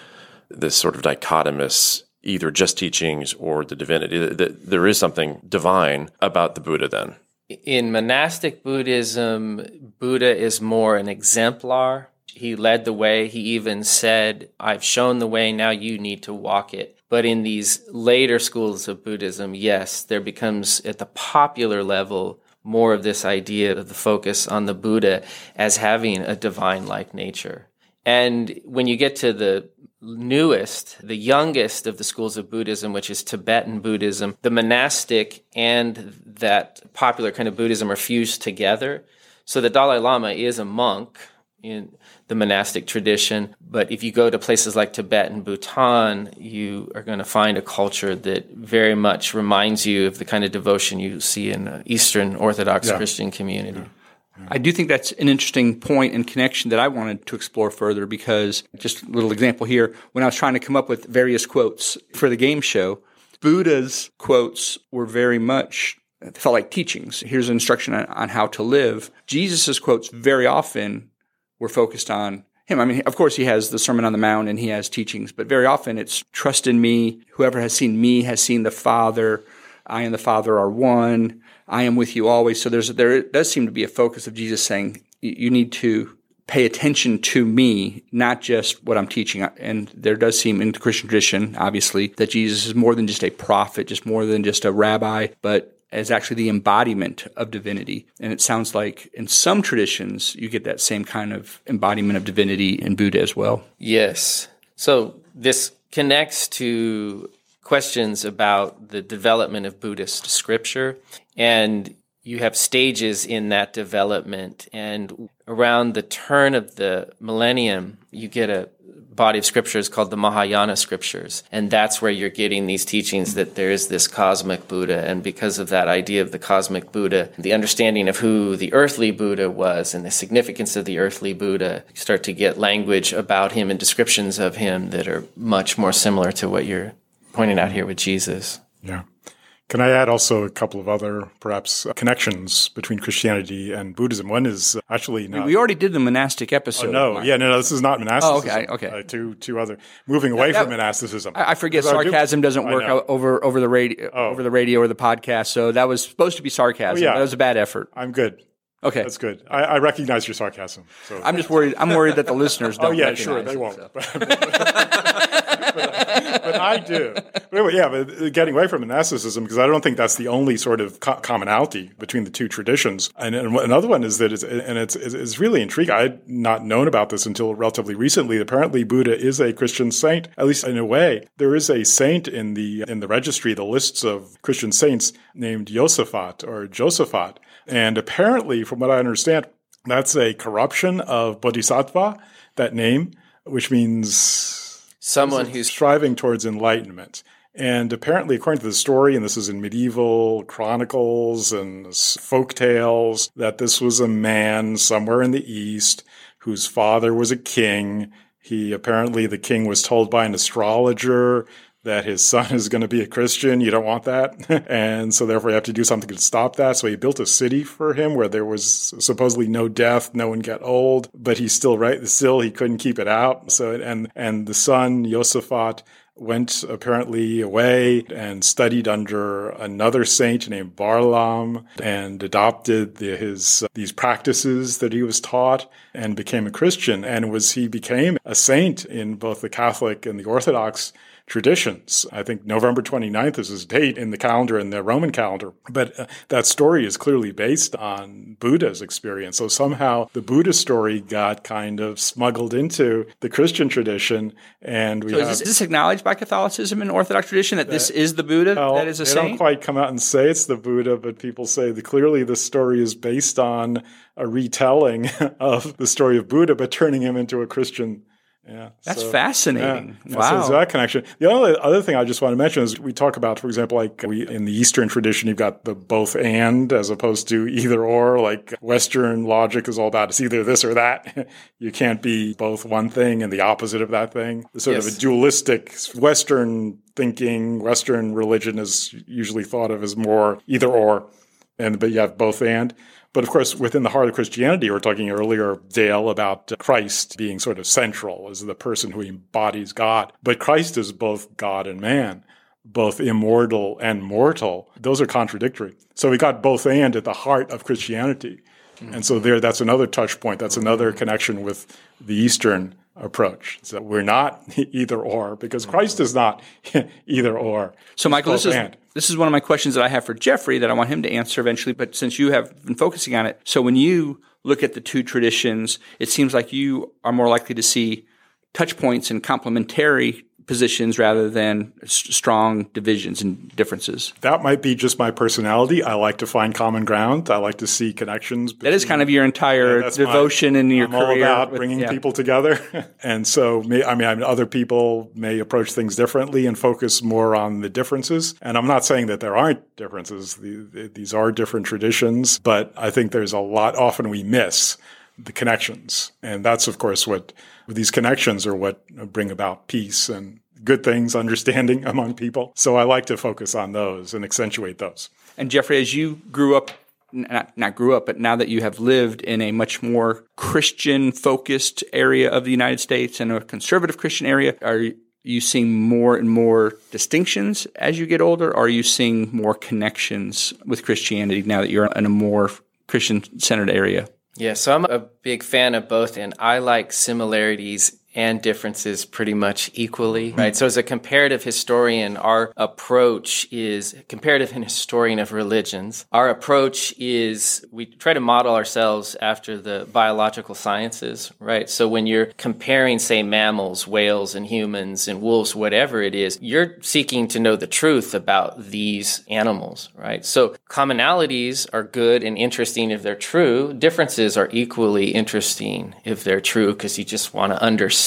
this sort of dichotomous either just teachings or the divinity. There is something divine about the Buddha then. In monastic Buddhism, Buddha is more an exemplar he led the way. He even said, I've shown the way, now you need to walk it. But in these later schools of Buddhism, yes, there becomes at the popular level more of this idea of the focus on the Buddha as having a divine like nature. And when you get to the newest, the youngest of the schools of Buddhism, which is Tibetan Buddhism, the monastic and that popular kind of Buddhism are fused together. So the Dalai Lama is a monk in the monastic tradition, but if you go to places like Tibet and Bhutan, you are going to find a culture that very much reminds you of the kind of devotion you see in the Eastern Orthodox Yeah. Christian community. I do think that's an interesting point and connection that I wanted to explore further because just a little example here, when I was trying to come up with various quotes for the game show, Buddha's quotes were very much felt like teachings. Here's an instruction on, on how to live. Jesus' quotes very often were focused on him. I mean, of course, he has the Sermon on the Mount and he has teachings, but very often it's trust in me. Whoever has seen me has seen the Father. I and the Father are one. I am with you always. So there's there does seem to be a focus of Jesus saying you need to pay attention to me, not just what I'm teaching. And there does seem in the Christian tradition, obviously, that Jesus is more than just a prophet, just more than just a rabbi, but as actually the embodiment of divinity. And it sounds like in some traditions, you get that same kind of embodiment of divinity in Buddha as well. Yes. So this connects to questions about the development of Buddhist scripture. And you have stages in that development. And around the turn of the millennium, you get a body of scriptures called the Mahayana scriptures. And that's where you're getting these teachings that there is this cosmic Buddha. And because of that idea of the cosmic Buddha, the understanding of who the earthly Buddha was and the significance of the earthly Buddha, you start to get language about him and descriptions of him that are much more similar to what you're pointing out here with Jesus. Yeah. Can I add also a couple of other perhaps uh, connections between Christianity and Buddhism? One is uh, actually not. We already did the monastic episode. Oh, no, Mark. yeah, no, no, this is not monasticism. Oh, okay, okay. Uh, two, two other moving away that- from monasticism. I I forget sarcasm doesn't work over over the radio Oh. over the radio or the podcast. So that was supposed to be sarcasm. Oh, yeah. That was a bad effort. I'm good. Okay. That's good. I, I recognize your sarcasm. So I'm just worried. I'm worried that the listeners don't. Oh yeah, sure, they it, won't. so. But, I do. But anyway, yeah, but getting away from monasticism because I don't think that's the only sort of co- commonality between the two traditions. And, and another one is that, it's, and it's, it's really intriguing. I had not known about this until relatively recently. Apparently, Buddha is a Christian saint, at least in a way. There is a saint in the in the registry, the lists of Christian saints named Josaphat or Josaphat, and apparently, from what I understand, that's a corruption of Bodhisattva. That name, which means Someone who's striving towards enlightenment. And apparently, according to the story, and this is in medieval chronicles and folk tales, that this was a man somewhere in the East whose father was a king. He apparently, the king was told by an astrologer that his son is going to be a Christian. You don't want that. and so therefore you have to do something to stop that. So he built a city for him where there was supposedly no death, no one got old, but he still right still he couldn't keep it out. So and and the son Josaphat went apparently away and studied under another saint named Barlaam and adopted the, his these practices that he was taught and became a Christian and was he became a saint in both the Catholic and the Orthodox traditions. I think November 29th is his date in the calendar, in the Roman calendar. But uh, that story is clearly based on Buddha's experience. So somehow the Buddha story got kind of smuggled into the Christian tradition. And we So is this, is this acknowledged by Catholicism and Orthodox tradition that this is the Buddha well, that is a they don't quite come out and say it's the Buddha, but people say that clearly the story is based on a retelling of the story of Buddha, but turning him into a Christian. Yeah, That's so- fascinating. Yeah. Wow. So that connection. The only other thing I just want to mention is we talk about, for example, like we in the Eastern tradition, you've got the both and as opposed to either or. Like Western logic is all about it's either this or that. you can't be both one thing and the opposite of that thing. Sort of a dualistic Western thinking, Western religion is usually thought of as more either or, and but you have both and. But of course, within the heart of Christianity, we were talking earlier, Dale, about Christ being sort of central as the person who embodies God. But Christ is both God and man, both immortal and mortal. Those are contradictory. So we got both and at the heart of Christianity. And so there, that's another touch point. That's another connection with the Eastern approach. So we're not either or because Christ is not either or. So, Michael, this is and. This is one of my questions that I have for Jeffrey that I want him to answer eventually. But since you have been focusing on it, so when you look at the two traditions, it seems like you are more likely to see touch points and complementary positions rather than s- strong divisions and differences. That might be just my personality. I like to find common ground. I like to see connections. That is kind of your entire my- devotion in your I'm career. all about with- bringing yeah. people together. and so, may, I mean, I mean, other people may approach things differently and focus more on the differences. And I'm not saying that there aren't differences. The, these are different traditions, but I think there's a lot often we miss the connections. And that's, of course, what these connections are what bring about peace and good things, understanding among people. So I like to focus on those and accentuate those. And Jeffrey, as you grew up, not, not grew up, but now that you have lived in a much more Christian focused area of the United States and a conservative Christian area, are you seeing more and more distinctions as you get older? Are you seeing more connections with Christianity now that you're in a more Christian centered area? Yeah, so I'm a big fan of both, and I like similarities and differences pretty much equally, right? So as a comparative historian, our approach is comparative and historian of religions. Our approach is we try to model ourselves after the biological sciences, right? So when you're comparing, say, mammals, whales, and humans, and wolves, whatever it is, you're seeking to know the truth about these animals, right? So commonalities are good and interesting if they're true. Differences are equally interesting if they're true because you just want to understand,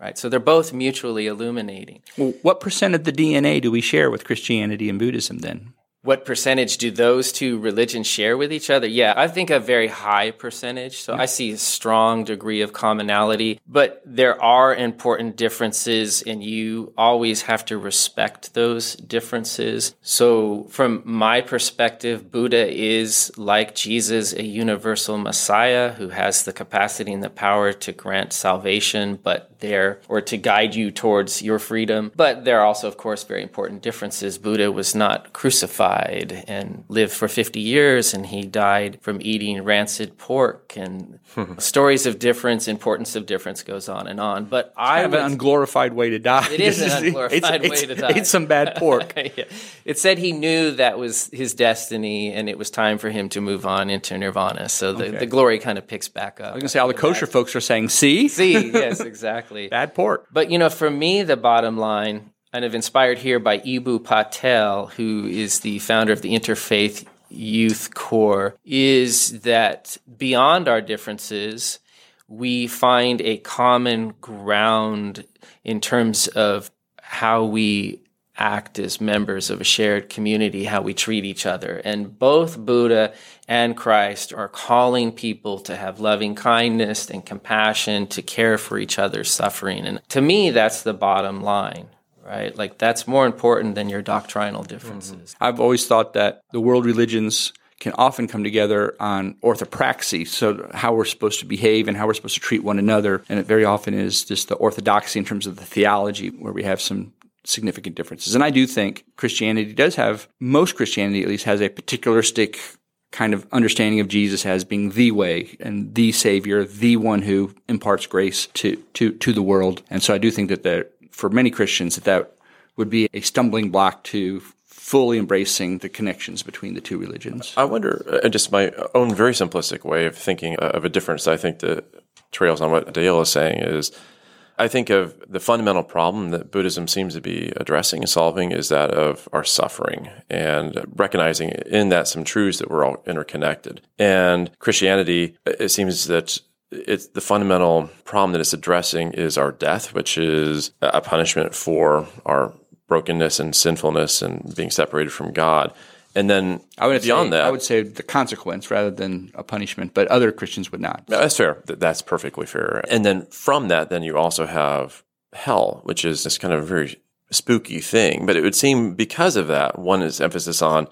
right? So they're both mutually illuminating. Well, what percent of the DNA do we share with Christianity and Buddhism then? What percentage do those two religions share with each other? Yeah, I think a very high percentage. So I see a strong degree of commonality, but there are important differences and you always have to respect those differences. So from my perspective, Buddha is like Jesus, a universal messiah who has the capacity and the power to grant salvation, but there, or to guide you towards your freedom. But there are also, of course, very important differences. Buddha was not crucified and lived for 50 years, and he died from eating rancid pork. And stories of difference, importance of difference goes on and on. But I have an unglorified way to die. It is an unglorified it's- way to die. Ate some bad pork. Yeah. It said he knew that was his destiny and it was time for him to move on into nirvana. So the, the glory kind of picks back up. I was going to say all the kosher folks are saying, "See, See, yes, exactly. bad pork." But you know, for me, the bottom line, kind of inspired here by Eboo Patel, who is the founder of the Interfaith Youth Core, is that beyond our differences, we find a common ground in terms of how we act as members of a shared community, how we treat each other. And both Buddha and Christ are calling people to have loving kindness and compassion, to care for each other's suffering. And to me, that's the bottom line, right? Like that's more important than your doctrinal differences. Mm-hmm. I've always thought that the world religions can often come together on orthopraxy, so how we're supposed to behave and how we're supposed to treat one another. And it very often is just the orthodoxy in terms of the theology where we have some significant differences. And I do think Christianity does have, most Christianity at least, has a particularistic kind of understanding of Jesus as being the way and the Savior, the one who imparts grace to, to, to the world. And so I do think that there, for many Christians, that that would be a stumbling block to fully embracing the connections between the two religions. I wonder, uh, just my own very simplistic way of thinking of a difference, I think that trails on what Dale is saying is I think of the fundamental problem that Buddhism seems to be addressing and solving is that of our suffering and recognizing in that some truths that we're all interconnected. And Christianity, it seems that it's the fundamental problem that it's addressing is our death, which is a punishment for our brokenness and sinfulness and being separated from God. And then I would beyond say, that, I would say the consequence rather than a punishment, but other Christians would not. that's fair. That's perfectly fair. And then from that, then you also have hell, which is this kind of very spooky thing. But it would seem because of that, one is emphasis on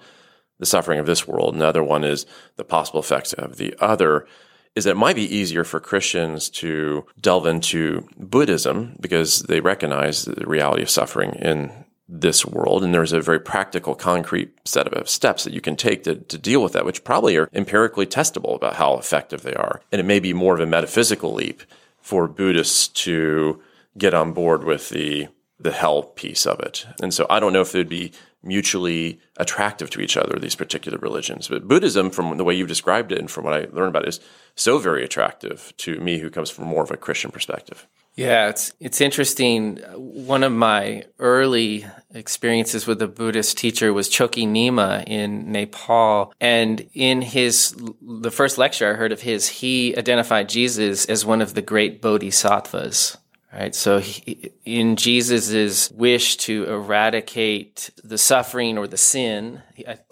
the suffering of this world, and the other one is the possible effects of the other. Is that it might be easier for Christians to delve into Buddhism because they recognize the reality of suffering in this world. And there's a very practical, concrete set of steps that you can take to, to deal with that, which probably are empirically testable about how effective they are. And it may be more of a metaphysical leap for Buddhists to get on board with the the hell piece of it. And so I don't know if they'd be mutually attractive to each other, these particular religions. But Buddhism, from the way you've described it and from what I learned about it, is so very attractive to me who comes from more of a Christian perspective. Yeah, it's it's interesting. One of my early experiences with a Buddhist teacher was Chokyi Nyima in Nepal, and in his the first lecture I heard of his, he identified Jesus as one of the great bodhisattvas. Right. So he, in Jesus's wish to eradicate the suffering or the sin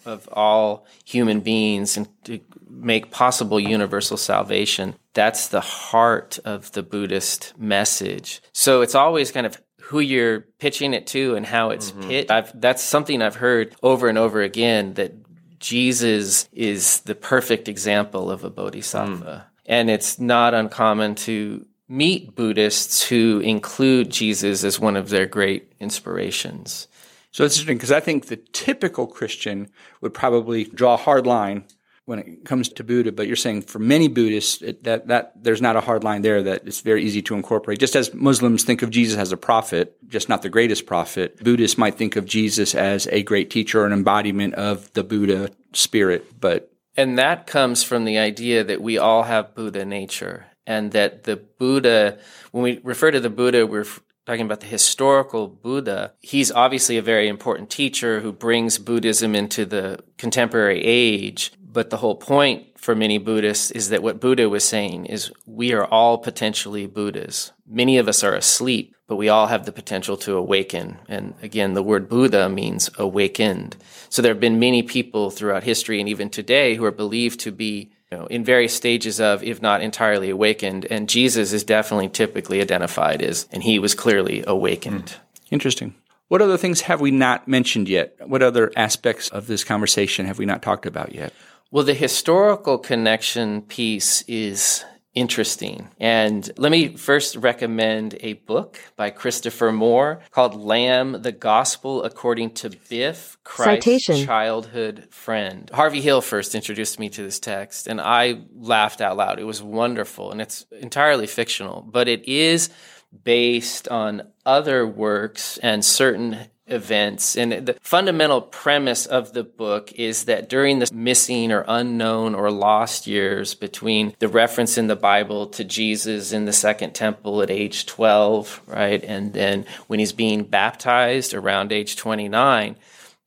of all human beings and to make possible universal salvation, that's the heart of the Buddhist message. So it's always kind of who you're pitching it to and how it's mm-hmm. pitched. I've, that's something I've heard over and over again that Jesus is the perfect example of a bodhisattva. Mm. And it's not uncommon to meet Buddhists who include Jesus as one of their great inspirations. So it's interesting because I think the typical Christian would probably draw a hard line when it comes to Buddha, but you're saying for many Buddhists it, that that there's not a hard line there that it's very easy to incorporate. Just as Muslims think of Jesus as a prophet, just not the greatest prophet, Buddhists might think of Jesus as a great teacher, or an embodiment of the Buddha spirit, but and that comes from the idea that we all have Buddha nature and that the Buddha, when we refer to the Buddha, we're talking about the historical Buddha. He's obviously a very important teacher who brings Buddhism into the contemporary age. But the whole point for many Buddhists is that what Buddha was saying is we are all potentially Buddhas. Many of us are asleep, but we all have the potential to awaken. And again, the word Buddha means awakened. So there have been many people throughout history and even today who are believed to be you know, in various stages of, if not entirely awakened. And Jesus is definitely typically identified as, and he was clearly awakened. Mm. Interesting. What other things have we not mentioned yet? What other aspects of this conversation have we not talked about yet? Well, the historical connection piece is interesting. And let me first recommend a book by Christopher Moore called Lamb, the Gospel According to Biff, Christ's Citation. Childhood Friend. Harvey Hill first introduced me to this text, and I laughed out loud. It was wonderful, and it's entirely fictional, but it is based on other works and certain events. And the fundamental premise of the book is that during the missing or unknown or lost years between the reference in the Bible to Jesus in the second temple at age 12, right, and then when he's being baptized around age 29,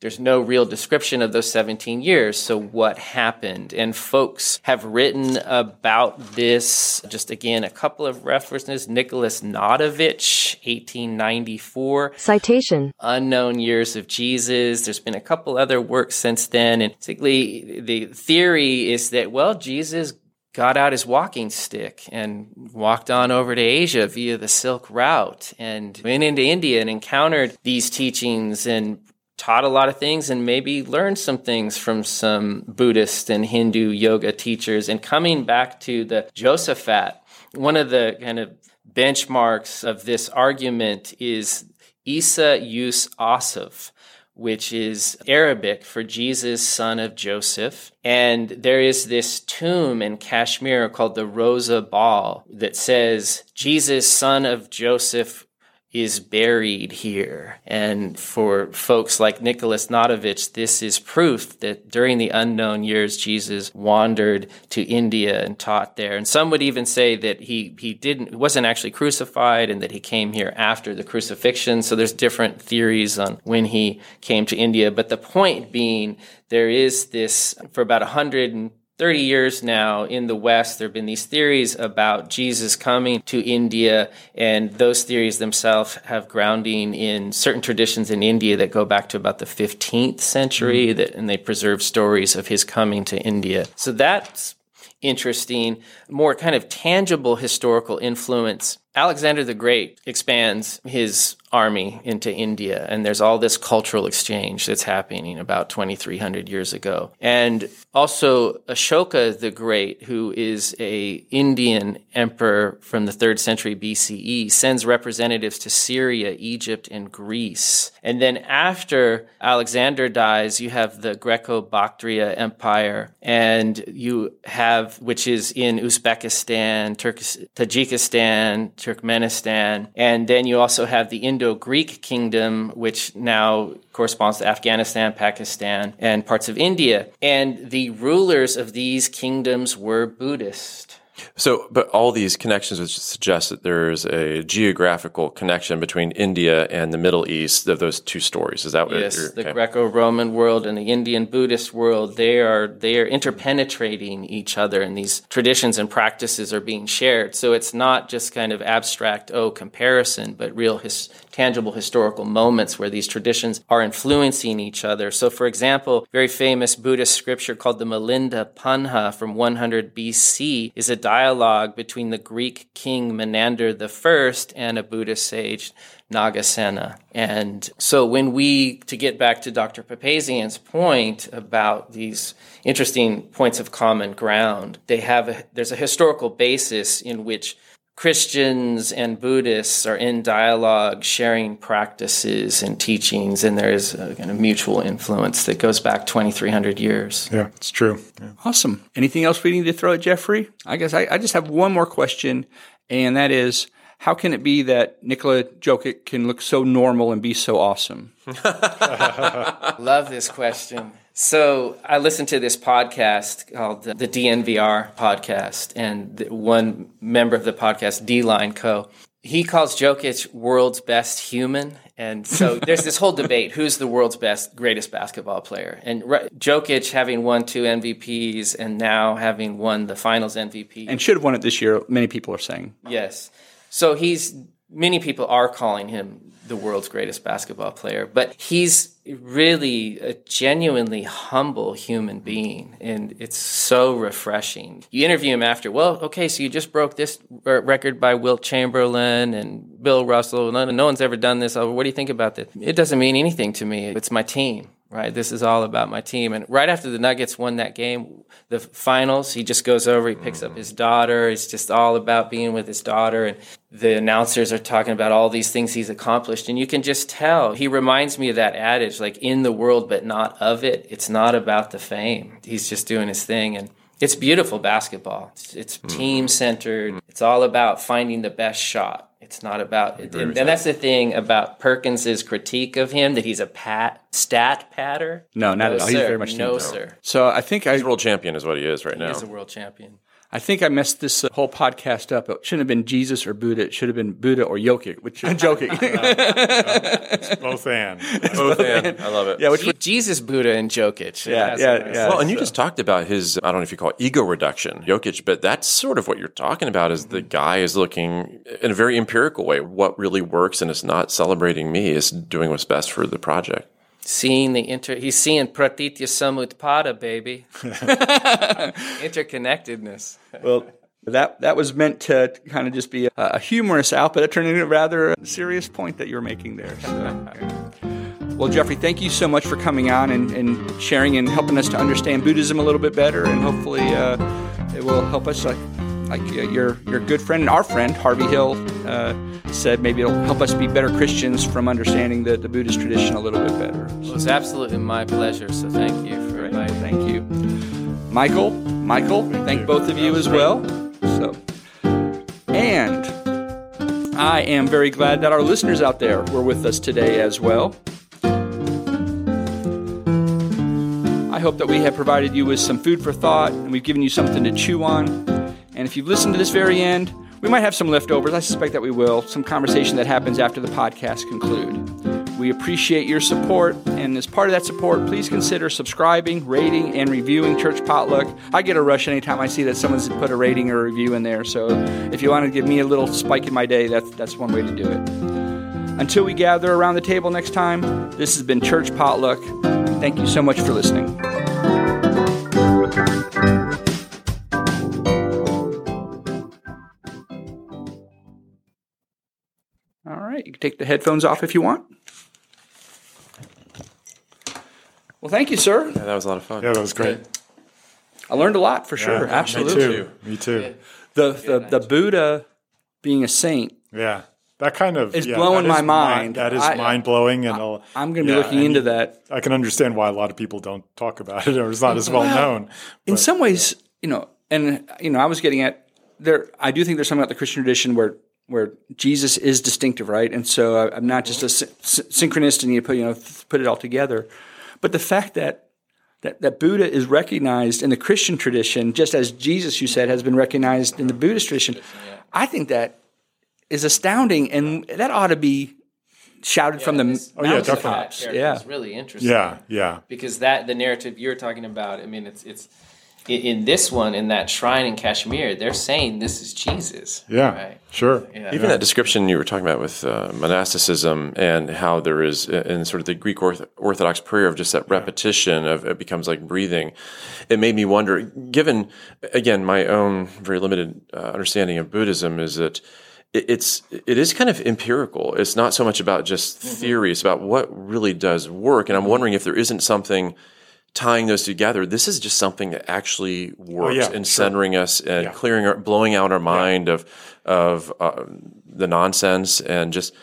there's no real description of those 17 years. So what happened? And folks have written about this. Just again, a couple of references. Nicholas Notovitch, 1894. Citation. Unknown Years of Jesus. There's been a couple other works since then. And basically, the theory is that, well, Jesus got out his walking stick and walked on over to Asia via the Silk Route and went into India and encountered these teachings and taught a lot of things and maybe learned some things from some Buddhist and Hindu yoga teachers. And coming back to the Josaphat, one of the kind of benchmarks of this argument is Isa Yus Asif, which is Arabic for Jesus, son of Joseph. And there is this tomb in Kashmir called the Rosa Bal that says, Jesus, son of Joseph, is buried here. And for folks like Nicholas Notovitch, this is proof that during the unknown years, Jesus wandered to India and taught there. And some would even say that he, he didn't, wasn't actually crucified and that he came here after the crucifixion. So there's different theories on when he came to India. But the point being, there is this, for about 100 30 years now in the West, there have been these theories about Jesus coming to India, and those theories themselves have grounding in certain traditions in India that go back to about the 15th century, mm-hmm. that, and they preserve stories of his coming to India. So that's interesting, more kind of tangible historical influence. Alexander the Great expands his army into India, and there's all this cultural exchange that's happening about 2,300 years ago. And also Ashoka the Great, who is a Indian emperor from the third century BCE, sends representatives to Syria, Egypt, and Greece. And then after Alexander dies, you have the Greco-Bactria Empire, and you have, which is in Uzbekistan, Tajikistan, Turkmenistan, and then you also have the Indo Indo Greek kingdom, which now corresponds to Afghanistan, Pakistan, and parts of India. And the rulers of these kingdoms were Buddhist. So, but all these connections would suggest that there's a geographical connection between India and the Middle East of those two stories. Is that what Yes, you're the okay. Greco-Roman world and the Indian Buddhist world, they are they are interpenetrating each other and these traditions and practices are being shared. So it's not just kind of abstract oh comparison, but real his, tangible historical moments where these traditions are influencing each other. So for example, very famous Buddhist scripture called the Milinda Panha from 100 BC is a dialogue between the Greek king Menander I and a Buddhist sage Nagasena. And so when we, to get back to Dr. Papazian's point about these interesting points of common ground, they have a, there's a historical basis in which Christians and Buddhists are in dialogue, sharing practices and teachings, and there is a kind of mutual influence that goes back 2,300 years. Yeah, it's true. Yeah. Awesome. Anything else we need to throw at Jeffrey? I guess I, I just have one more question, and that is how can it be that Nikola Jokic can look so normal and be so awesome? Love this question. So I listened to this podcast called the, DNVR podcast, and one member of the podcast, D Line Co. He calls Jokic world's best human, and so there's this whole debate: who's the world's best, greatest basketball player? And right, Jokic having won two MVPs and now having won the Finals MVP, And should have won it this year, many people are saying. Yes. So he's many people are calling him the world's greatest basketball player, but he's really a genuinely humble human being and it's so refreshing. You interview him after, well, okay, so you just broke this record by Wilt Chamberlain and Bill Russell. No, no one's ever done this. Oh, what do you think about this? It doesn't mean anything to me. It's my team right? This is all about my team. And right after the Nuggets won that game, the finals, he just goes over, he picks up his daughter. It's just all about being with his daughter. And the announcers are talking about all these things he's accomplished. And you can just tell. He reminds me of that adage, like in the world, but not of it. It's not about the fame. He's just doing his thing. And it's beautiful basketball. It's, it's mm-hmm. team centered. It's all about finding the best shot. It's not about, and, and that's the thing about Perkins's critique of him that he's a pat stat patter. No, not no, at all. Sir. He's very much no, no. sir. So I think I He's world champion is what he is right now. He's a world champion. I think I messed this uh, whole podcast up. It shouldn't have been Jesus or Buddha. It should have been Buddha or Jokic. Which I'm joking. Both and. Both and. I love it. yeah, which Je- Jesus, Buddha, and Jokic. Yeah, That's yeah, yeah. Well, and you just talked about his, I don't know if you call it ego reduction, Jokic, but that's sort of what you're talking about is the guy is looking in a very empirical way. What really works and is not celebrating me is doing what's best for the project. Seeing the inter, he's seeing pratitya samutpada, baby. Interconnectedness. well, that that was meant to kind of just be a, a humorous out, but it turned into a rather serious point that you were making there. So. Well, Jeffrey, thank you so much for coming on and, and, sharing and helping us to understand Buddhism a little bit better, and hopefully uh, it will help us. Like, like uh, your your good friend and our friend Harvey Hill uh, said, maybe it'll help us be better Christians from understanding the, the Buddhist tradition a little bit better. It was absolutely my pleasure. So thank you for inviting. Thank you, Michael. Michael, thank, you. both of you That was as well. So, and I am very glad that our listeners out there were with us today as well. I hope that we have provided you with some food for thought and we've given you something to chew on. And if you've listened to this very end, we might have some leftovers. I suspect that we will. Some conversation that happens after the podcast conclude. We appreciate your support, and as part of that support, please consider subscribing, rating, and reviewing Church Potluck. I get a rush anytime I see that someone's put a rating or a review in there. So if you want to give me a little spike in my day, that's that's one way to do it. Until we gather around the table next time, this has been Church Potluck. Thank you so much for listening. Right, you can take the headphones off if you want. Well, thank you, sir. Yeah, that was a lot of fun. Yeah, that was great. I learned a lot for sure. Yeah, Absolutely. Me too. Me too. The, the the Buddha being a saint. Yeah. That kind of is yeah, blowing my is mind. That is I- mind blowing, and I'll- I'm going to be yeah, looking into you- that. I can understand why a lot of people don't talk about it, or it's not as well known. In some ways, you know, and you know, I was getting at there. I do think there's something about the Christian tradition where where Jesus is distinctive, right? And so I- I'm not just a sy- sy- synchronist and you put you know put it all together, but the fact that that, that Buddha is recognized in the Christian tradition, just as Jesus, you said, has been recognized in the Buddhist tradition. I think that is astounding, and that ought to be shouted from the this Oh, yeah, mountain definitely. Yeah. is really interesting. Yeah, yeah. because that the narrative you're talking about. I mean, it's it's in, in this one in that shrine in Kashmir. They're saying this is Jesus. Yeah, Right. sure. Yeah. Even that description you were talking about with uh, monasticism and how there is uh, in sort of the Greek Orth- Orthodox prayer of just that repetition of it becomes like breathing. It made me wonder, given again my own very limited uh, understanding of Buddhism, is that it's it is kind of empirical. It's not so much about just theory; it's about what really does work. And I'm wondering if there isn't something tying those together. This is just something that actually works yeah, in sure. centering us and Yeah. clearing, our, blowing out our mind of of uh, the nonsense and just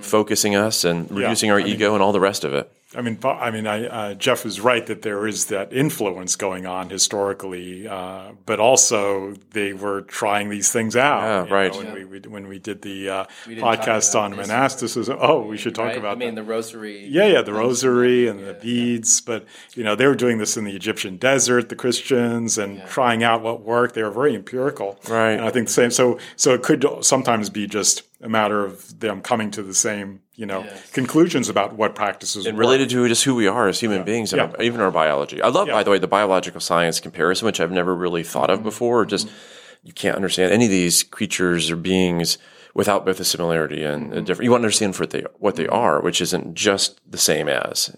focusing us and reducing our ego and all the rest of it. I mean, I mean, I, uh, Jeff is right that there is that influence going on historically, uh, but also they were trying these things out. Yeah, you know, right. when, we, we, when we did the uh, didn't podcast on this. monasticism, oh, we should talk Right? about I mean, that. the rosary. Yeah, yeah, the rosary and the beads, but you know they were doing this in the Egyptian desert, the Christians, and trying out what worked. They were very empirical, Right. And I think the same. So, so it could sometimes be just a matter of them coming to the same, you know, conclusions about what practices And work. related to just who we are as human beings, and Yeah. our- even our biology. I love, by the way, the biological science comparison, which I've never really thought Mm-hmm. of before. Just you can't understand any of these creatures or beings without both a similarity and Mm-hmm. a different. You want to understand what they what they are, which isn't just the same as.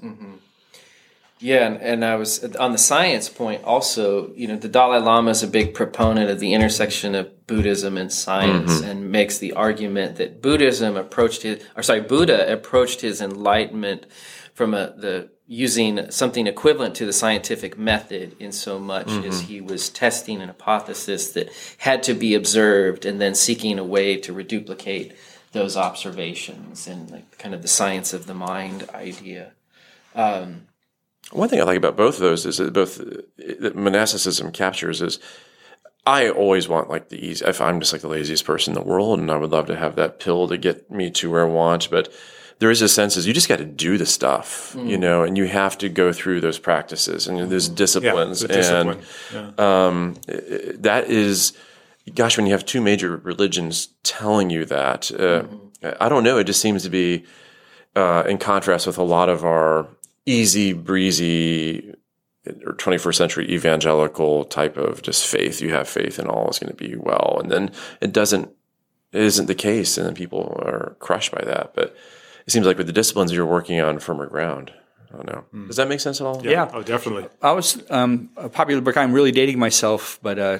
Yeah, and, and I was on the science point also, you know, the Dalai Lama is a big proponent of the intersection of Buddhism and science mm-hmm. and makes the argument that Buddhism approached his, or sorry, Buddha approached his enlightenment from a, the using something equivalent to the scientific method in so much mm-hmm. as he was testing an hypothesis that had to be observed and then seeking a way to reduplicate those observations and like kind of the science of the mind idea. Um, One thing I like about both of those is that both that monasticism captures is I always want like the easy. If I'm just like the laziest person in the world, and I would love to have that pill to get me to where I want, but there is a sense is you just got to do the stuff, you know, and you have to go through those practices and there's yeah, disciplines the discipline. and yeah. that is gosh when you have two major religions telling you that uh, i don't know it just seems to be uh, in contrast with a lot of our easy breezy or 21st century evangelical type of just faith you have faith and all is going to be well and then it doesn't it isn't the case and then people are crushed by that but it seems like with the disciplines you're working on firmer ground i don't know does that make sense at all Yeah. Oh, definitely. I was um, a popular book. I'm really dating myself, but uh,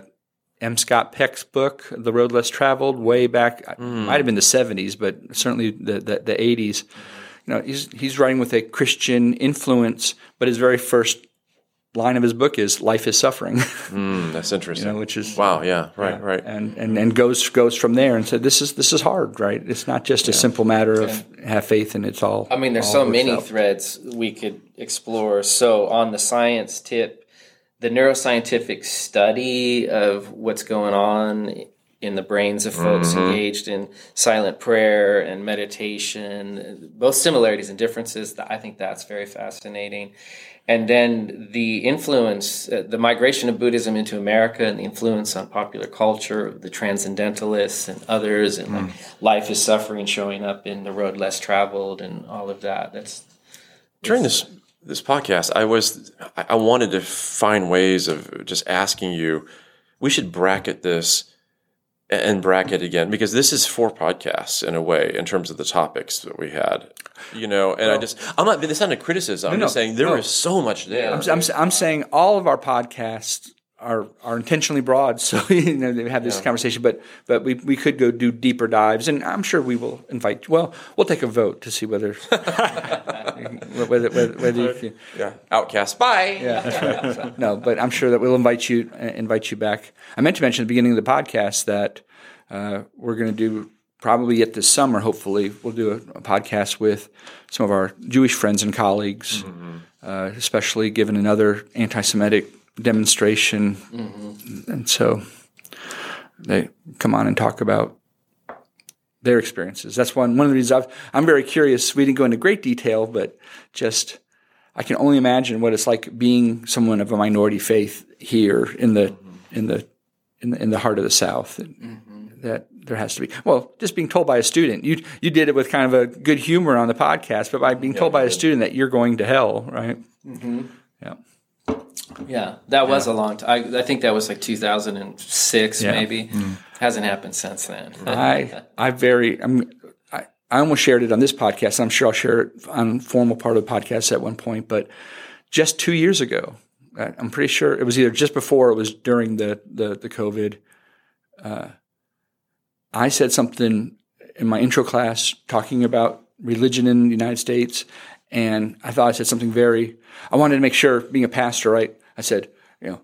M. Scott Peck's book, "The Road Less Traveled," way back, it might have been the '70s, but certainly the the, the '80s. You know, he's he's writing with a Christian influence, but his very first line of his book is "Life is suffering," Mm, that's interesting you know, which is wow yeah right right and and and goes goes from there and said, "This is this is hard, right? It's not just a simple matter of have faith and it's all." I mean, there's so many out. threads we could explore. So, on the science tip, the neuroscientific study of what's going on in the brains of folks engaged in silent prayer and meditation, both similarities and differences, I think that's very fascinating. And then the influence, uh, the migration of Buddhism into America and the influence on popular culture, the transcendentalists and others, and like life is suffering showing up in the road less traveled and all of that. That's during this this podcast, I was I I wanted to find ways of just asking you. We should bracket this and bracket again because this is four podcasts in a way in terms of the topics that we had. You know, and I just I'm not. This not a criticism. I'm no, just saying there no. is so much there. I'm, I'm, I'm saying all of our podcasts are are intentionally broad, so you know they have this conversation. But but we, we could go do deeper dives, and I'm sure we will invite. Well, we'll take a vote to see whether whether whether, whether you yeah, outcast. Bye. yeah, right. So, no, but I'm sure that we'll invite you uh, invite you back. I meant to mention at the beginning of the podcast that uh, we're going to do probably yet this summer. Hopefully, we'll do a, a podcast with some of our Jewish friends and colleagues, uh, especially given another anti-Semitic demonstration, mm-hmm. and so they come on and talk about their experiences. That's one one of the reasons I've, I'm very curious. We didn't go into great detail, but just I can only imagine what it's like being someone of a minority faith here in the mm-hmm. in the in the, in the heart of the South. Mm-hmm. That there has to be well, just being told by a student. You you did it with kind of a good humor on the podcast, but by being told by a student that you're going to hell, right? Yeah. Yeah, that was a long time. I, I think that was like 2006, Yeah. maybe. Hasn't happened since then. I I very I'm I, I almost shared it on this podcast. I'm sure I'll share it on formal part of the podcast at one point, but just two years ago, I- I'm pretty sure it was either just before or it was during the the, the COVID. Uh, I said something in my intro class talking about religion in the United States, and I thought I said something very. I wanted to make sure, being a pastor, right? I said, you know,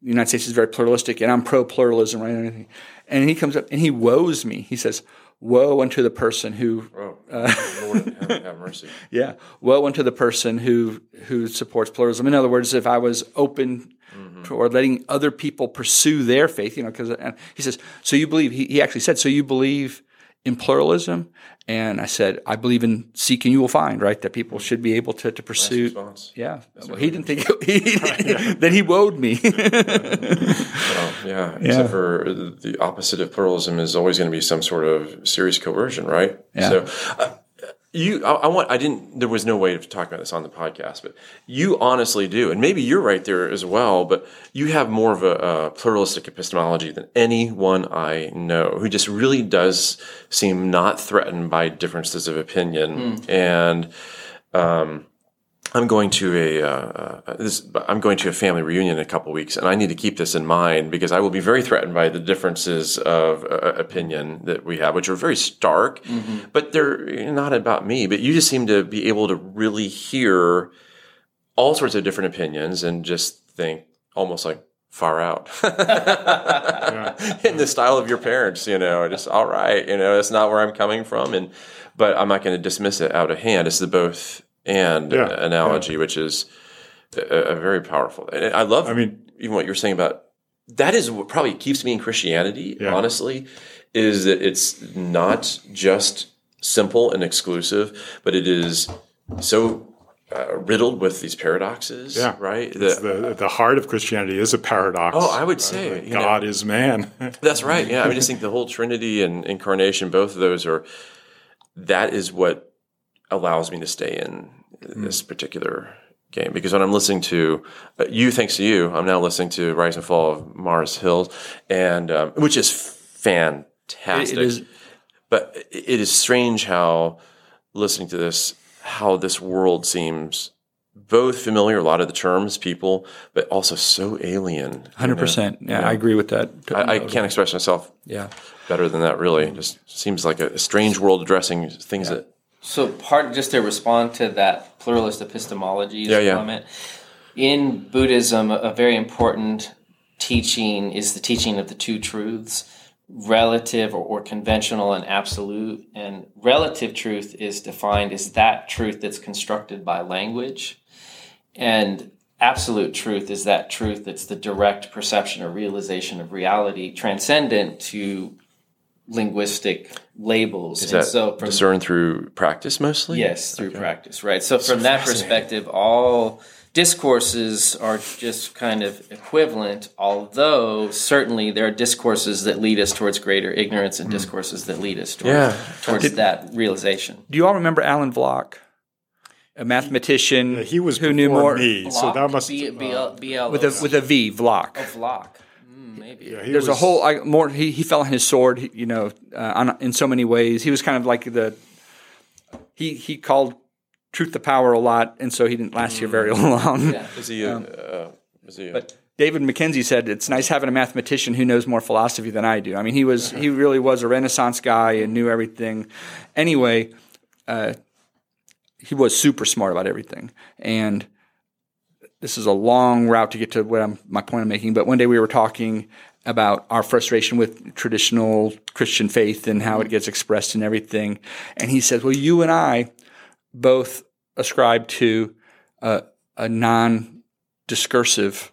the United States is very pluralistic, and I'm pro pluralism, right? And. And he comes up and he woes me. He says, "Woe unto the person who, Oh, Uh, Lord, have, have mercy. yeah, woe unto the person who who supports pluralism." In other words, if I was open to, or letting other people pursue their faith, you know, because he says, "So you believe?" He, he actually said, "So you believe in pluralism?" And I said, "I believe in seek and you will find." Right, that people should be able to to pursue. response. Yeah, well, he didn't think he, then he woed me. Well, yeah, except for the opposite of pluralism is always going to be some sort of serious coercion, right? Yeah. So, uh, you, I, I want, I didn't. There was no way to talk about this on the podcast, but you honestly do, and maybe you're right there as well. But you have more of a, a pluralistic epistemology than anyone I know, who just really does seem not threatened by differences of opinion and. Um, I'm going to a uh, uh, this, I'm going to a family reunion in a couple weeks, and I need to keep this in mind because I will be very threatened by the differences of uh, opinion that we have, which are very stark, but they're not about me. But you just seem to be able to really hear all sorts of different opinions and just think almost like far out in the style of your parents. You know, just all right. You know, that's not where I'm coming from, and but I'm not going to dismiss it out of hand. It's the both and Yeah, analogy, which is a, a very powerful. And I love. I mean- even what you're saying about that is what probably keeps me in Christianity. Yeah. Honestly, is that it's not just simple and exclusive, but it is so uh, riddled with these paradoxes. Yeah. right. That- the the heart of Christianity is a paradox. Oh, I would say, you know- God is man. That's right. Yeah, I mean, just think the whole Trinity and incarnation, both of those are. That is what allows me to stay in this particular game because when I'm listening to uh, you, thanks to you, I'm now listening to Rise and Fall of Mars Hills, and um, which is fantastic. It is but it is strange how listening to this, how this world seems both familiar, a lot of the terms, people, but also so alien. you know? hundred percent. Yeah, I agree with that. I, I can't express myself yeah. better than that. Really, it just seems like a strange world addressing things that. So, part just to respond to that pluralist epistemology Yeah, yeah. comment, in Buddhism, a very important teaching is the teaching of the two truths relative or, or conventional and absolute. And relative truth is defined as that truth that's constructed by language. And absolute truth is that truth that's the direct perception or realization of reality, transcendent to linguistic labels. Is and that so from discerned through practice mostly? Yes, through practice, right? So, from that perspective, all discourses are just kind of equivalent, although certainly there are discourses that lead us towards greater ignorance and discourses that lead us towards, Yeah. towards that realization. Do you all remember Alan Block, a mathematician Yeah, he was who knew more me, so that must B- B- uh, BL with a with a V, Vlock. Vlock. Mm, maybe. yeah, he There's a whole I, more. He, he fell on his sword, he- you know, uh, on, in so many ways. He was kind of like the he he called truth to power a lot, and so he didn't last here very long. Yeah. Is he? A, uh, is he? A, But David McKenzie said it's nice having a mathematician who knows more philosophy than I do. I mean, he was he really was a Renaissance guy and knew everything. Anyway, uh, he was super smart about everything, and this is a long route to get to what I'm my point I'm making. But one day we were talking about our frustration with traditional Christian faith and how it gets expressed and everything, and he said, "Well, you and I both ascribe to uh, a non-discursive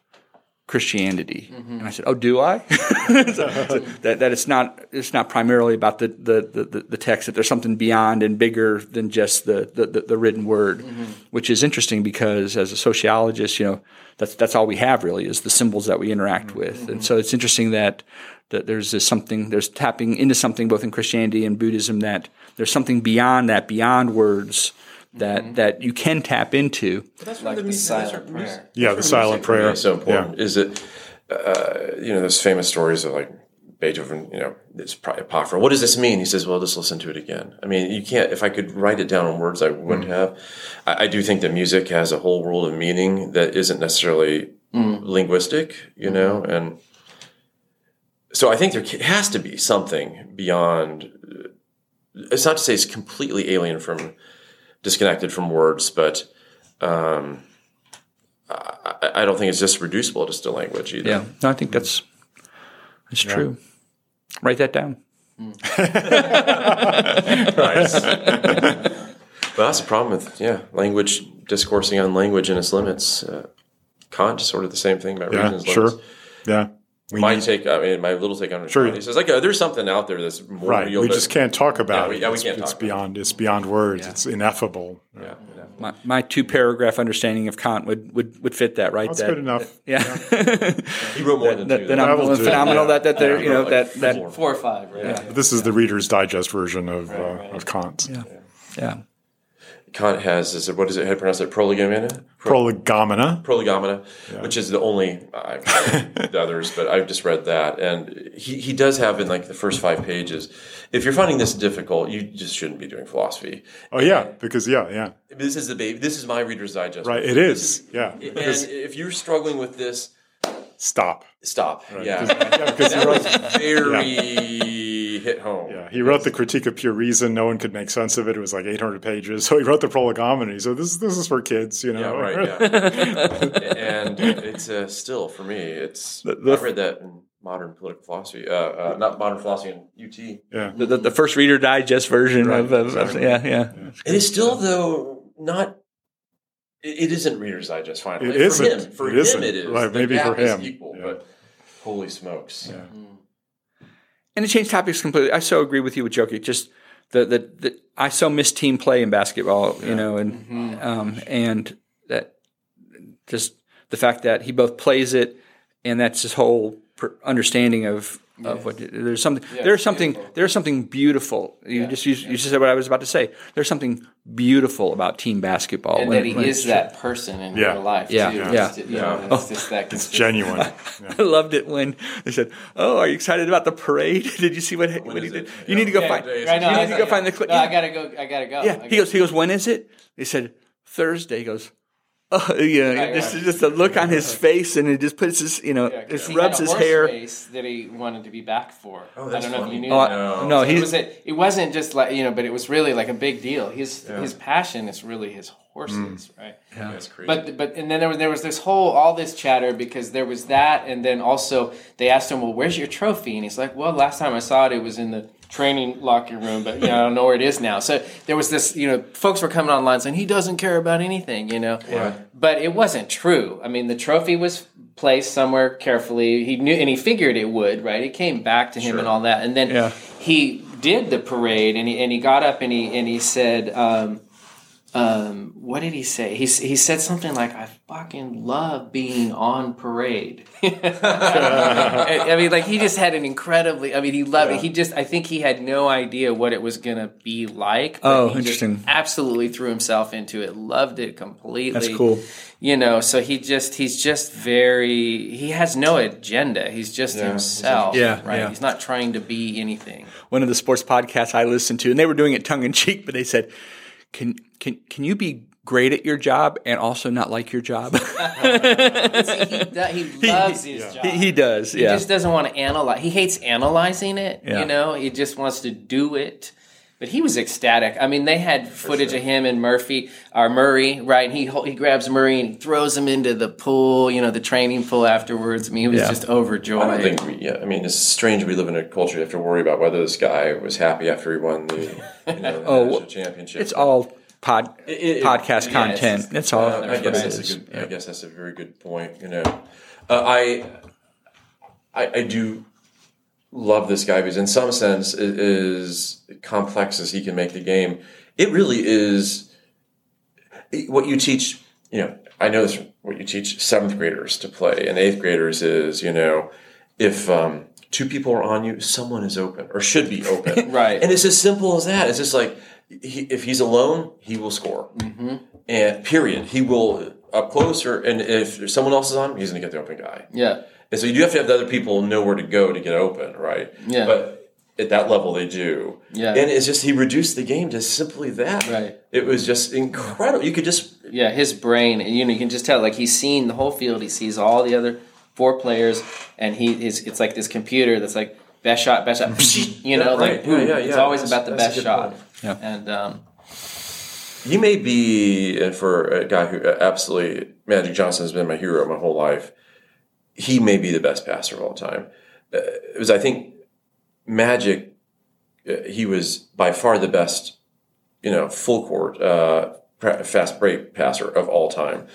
Christianity. Mm-hmm. And I said, "Oh, do I?" So- so that, that it's not it's not primarily about the the, the, the text. That there's something beyond and bigger than just the the, the, the written word, mm-hmm. which is interesting because as a sociologist, you know, that's that's all we have really is the symbols that we interact mm-hmm. with. And so it's interesting that that there's this something there's tapping into something both in Christianity and Buddhism that there's something beyond that beyond words that that you can tap into. that's like the silent prayer. Yeah, the silent prayer. It's so important. Is it, uh, you know, those famous stories of like Beethoven, you know, it's probably apocryphal. What does this mean? He says, well, just listen to it again. I mean, you can't, if I could write it down in words, I wouldn't mm. have. I, I do think that music has a whole world of meaning that isn't necessarily mm. linguistic, you know, mm-hmm. and so I think there has to be something beyond. It's not to say it's completely alien from, disconnected from words, but um, I, I don't think it's just reducible to just a language either. Yeah, no, I think that's that's true. Write that down. But that's the problem with yeah language discoursing on language and its limits. Uh, Kant is sort of the same thing about Yeah, reason's sure. limits. Yeah. We My need- take, I mean, my little take on it. Sure. He says like, uh, there's something out there that's more right. real. We just can't talk about Yeah, we- it. yeah, we it's, can't it's talk about it. beyond it's beyond words. It's ineffable. Yeah, yeah. My, my two paragraph understanding of Kant would, would, would fit that, right? That's that, good enough. Yeah, He wrote more than that, two. that though. I'm That'll do. phenomenal. Yeah. That that they're you know Like that that four. Four or five, right? But This is the Reader's Digest version of uh, of Kant. yeah yeah. Kant has is it, what is it? How you pronounce it? Prolegomena. Prolegomena. Prolegomena, which is the only I've read the others, but I've just read that, and he he does have in like the first five pages. If you're finding this difficult, you just shouldn't be doing philosophy. Oh yeah, because yeah, yeah, This is the baby. This is my Reader's Digest. right. It is. Yeah, And if you're struggling with this, stop. stop. Yeah, Yeah, because that wrote, was very hit home. yeah, he wrote the Critique of Pure Reason. No one could make sense of it. It was like 800 pages. So he wrote the Prolegomena. So said, "This this is for kids," you know. Yeah, right. Yeah, and it's uh, still for me. It's I've read that in modern political philosophy, uh, uh, not modern philosophy in UT. yeah. The, the, the first Reader Digest version Right, of, of, of exactly. yeah yeah. It is still though not. It it isn't Reader's Digest. Finally, It for isn't. him. For It him, isn't. it is. Right, The maybe for gap is him. equal, Yeah. but holy smokes! Yeah. And to change topics completely, I so agree with you with Jokic. Just the, the, the I so miss team play in basketball, you know, and um, and that just the fact that he both plays it and that's his whole per- understanding of of what there's something there's something there's something beautiful. You just you, you just said what I was about to say. There's something beautiful about team basketball. And when- that he when is it's- that person in Yeah. real life. Yeah, too. yeah. It's, you know, it's just that It's consistent. genuine. I loved it when they said, "Oh, are you excited about the parade? Did you see what, what he did? it? You need to go Yeah, find. Right, no, you I need to go like, find the clip. No, I gotta go. I gotta go. Yeah, I he goes. He goes. When is it? They said Thursday. He goes. Oh, yeah. Right, This right. just a look on his face, and it just puts his, you know, Yeah, just he rubs had a his horse hair. race that he wanted to be back for. Oh, I that's don't know if you knew Oh, that. I- no, So it he's was a, it wasn't just like you know, but it was really like a big deal. His his passion is really his horses, mm. right? Yeah. That's crazy. But but and then there was there was this whole all this chatter because there was that, and then also they asked him, "Well, where's your trophy?" And he's like, "Well, last time I saw it, it was in the training locker room, but you know, I don't know where it is now." So there was this, you know, folks were coming online saying he doesn't care about anything, you know. Yeah. But it wasn't true. I mean, the trophy was placed somewhere carefully. He knew, and he figured it would, right? It came back to him and all that, and then Yeah. he did the parade, and he and he got up and he and he said. Um, um, what did he say? He, he said something like, I fucking love being on parade. I I mean, like, he just had an incredibly, I mean, he loved it. He just, I think he had no idea what it was going to be like. Oh, he just interesting. absolutely threw himself into it, loved it completely. That's cool. You know, so he just, he's just very, he has no agenda. He's just himself. Yeah, Right. yeah. He's not trying to be anything. One of the sports podcasts I listened to, and they were doing it tongue in cheek, but they said, "Can can can you be great at your job and also not like your job?" See, he, do- he loves his job. he, he does. He just doesn't want to analyze. He hates analyzing it. Yeah. You know, he just wants to do it. But he was ecstatic. I mean, they had footage of him and Murphy or Murray, right? And he he grabs Murray and throws him into the pool. You know, the training pool afterwards. I mean, he was Yeah. just overjoyed. I don't think we, yeah, I mean, it's strange we live in a culture you have to worry about whether this guy was happy after he won the you know, Oh, national championship. it's all pod It- it- podcast yeah, it's content. just- That's all. Uh, I guess that's is. a good. I guess that's a very good point. You know, Uh, I, I I do love this guy because in some sense it is complex as he can make the game. It really is what you teach. You know, I know this. What you teach seventh graders to play and eighth graders is you know if um, two people are on you, someone is open or should be open. Right. And it's as simple as that. It's just like he, if he's alone, he will score. Mm-hmm. And period. He will up close or and if someone else is on him, he's going to get the open guy. Yeah. And so you do have to have the other people know where to go to get open, right? Yeah. But at that level, they do. Yeah. And it's just he reduced the game to simply that. Right. It was just incredible. You could just Yeah, his brain, and you know, you can just tell like he's seen the whole field. He sees all the other four players, and he is. It's like this computer that's like best shot, best shot. You know, Yeah, like boom. Yeah, yeah, it's always That's- about the best shot. point. Yeah. And um, He may be, and for a guy who absolutely, Magic Johnson has been my hero my whole life. He may be the best passer of all time. Uh, it was, I think, Magic. Uh, he was by far the best, you know, full court, uh, fast break passer of all time.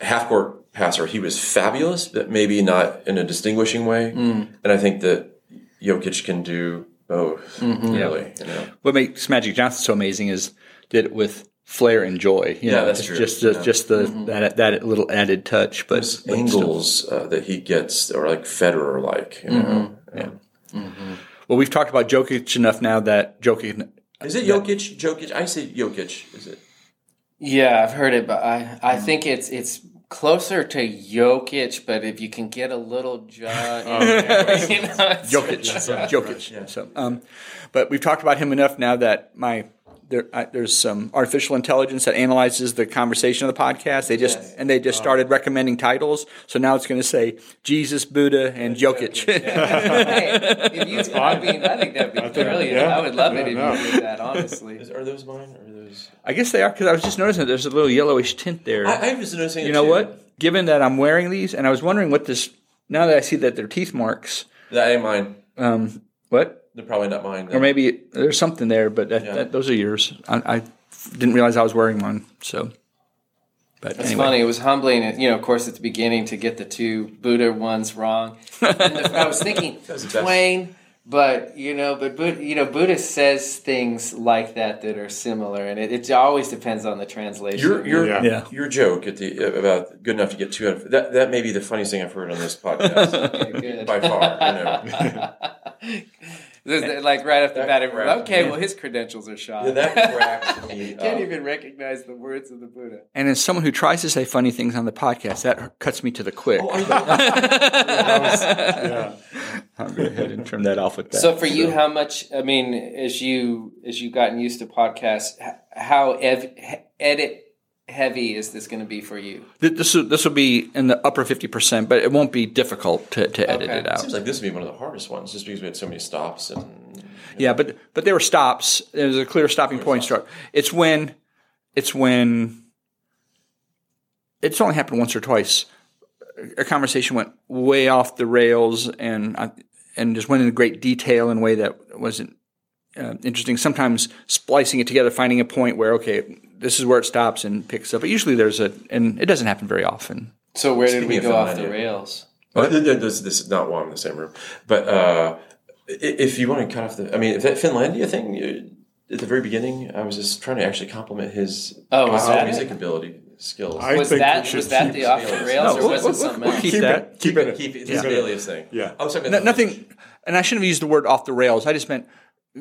Half court passer, he was fabulous, but maybe not in a distinguishing way. And I think that Jokic can do both. Really, you know. What makes Magic Johnson so amazing is did it with flair and joy. You Yeah, know, that's just, true. Just Yeah. just the that that little added touch, but those but angles uh, that he gets are like Federer like. You know, Um, Well, we've talked about Jokic enough now that Jokic. is it Jokic? Jokic? I say Jokic. Is it? yeah, I've heard it, but I I think it's it's closer to Jokic. But if you can get a little jaw, in there, you know, it's- Jokic, Jokic. So, um, but we've talked about him enough now that my there, I, there's some artificial intelligence that analyzes the conversation of the podcast. They just Yes. and they just started recommending titles. So now it's going to say Jesus, Buddha, and Jokic. Hey, if you, I mean, I think that'd be brilliant. yeah. I would love it Yeah, if no. you did that. Honestly, Is, are those mine? Or are those? I guess they are because I was just noticing that there's a little yellowish tint there. I, I was noticing. you know too. what? Given that I'm wearing these, and I was wondering what this. Now that I see that they're teeth marks, That ain't mine. um, what? They're probably not mine. Or maybe there's something there, but that, Yeah. that, those are yours. I, I didn't realize I was wearing one. So, but It's anyway. funny. It was humbling, you know, of course, at the beginning to get the two Buddha ones wrong. And the, I was thinking was the best. Twain, but you know, but Buddha, you know, Buddha says things like that that are similar, and it, it always depends on the translation. Your your Yeah. Yeah. your joke at the about good enough to get two out of that that may be the funniest thing I've heard on this podcast Okay, by far. You know. This like right off the That bat, everyone, okay, me. well, his credentials are shot. Yeah, that cracks me Can't up. even recognize the words of the Buddha. And as someone who tries to say funny things on the podcast, that cuts me to the quick. Oh, I- Yeah. I'll go ahead and turn that off with that. So for you, how much? I mean, as you as you've gotten used to podcasts, how ev- edit heavy is this going to be for you? This will, this will be in the upper fifty percent, but it won't be difficult to, to edit Okay. it out. Seems like this would be one of the hardest ones, just because we had so many stops and Yeah, but but there were stops. There was a clear stopping point. Start. It's when it's when it's only happened once or twice. A conversation went way off the rails, and I, and just went into great detail in a way that wasn't uh, interesting. Sometimes splicing it together, finding a point where okay, this is where it stops and picks up. But usually there's a, and it doesn't happen very often. So where did Speaking we of go off the rails? Well, th- th- this, this is not while I'm in the same room, but uh, if you want to cut off the, I mean, that Finlandia thing you, at the very beginning, I was just trying to actually compliment his Oh, was uh, that music it? ability skills. I Was think that we should was that keep- the off the rails, No, or we'll- was we'll- it something we'll else? keep Keep that. it. Keep it. Keep it. It's Yeah. the alias thing. Yeah. I was talking No, nothing, and I shouldn't have used the word off the rails. I just meant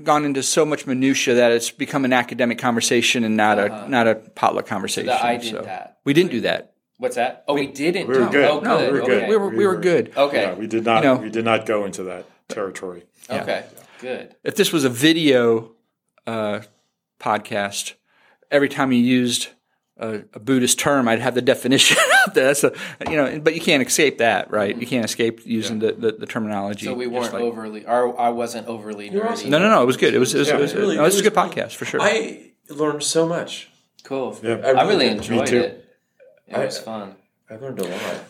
gone into so much minutia that it's become an academic conversation and not a not a potluck conversation. Uh-huh. I did that. We didn't do that. What's that? Oh, we, didn't. we were good. Oh, No, we were okay. good. We were we were good. Okay. Yeah, we did not. You know- we did not go into that territory. Okay. Good. If this was a video uh, podcast, every time you used a, a Buddhist term, I'd have the definition out there. That's a, you know, but you can't escape that, right? Mm-hmm. You can't escape using the, the, the terminology. So we weren't like- overly, or I wasn't overly nerdy. No, no, no. It was good. It was. It was, Yeah, it was, really, no, it was it a good was- podcast for sure. I learned so much. Cool. Yeah. I really did. enjoyed too. it. It I- was fun. I learned a lot.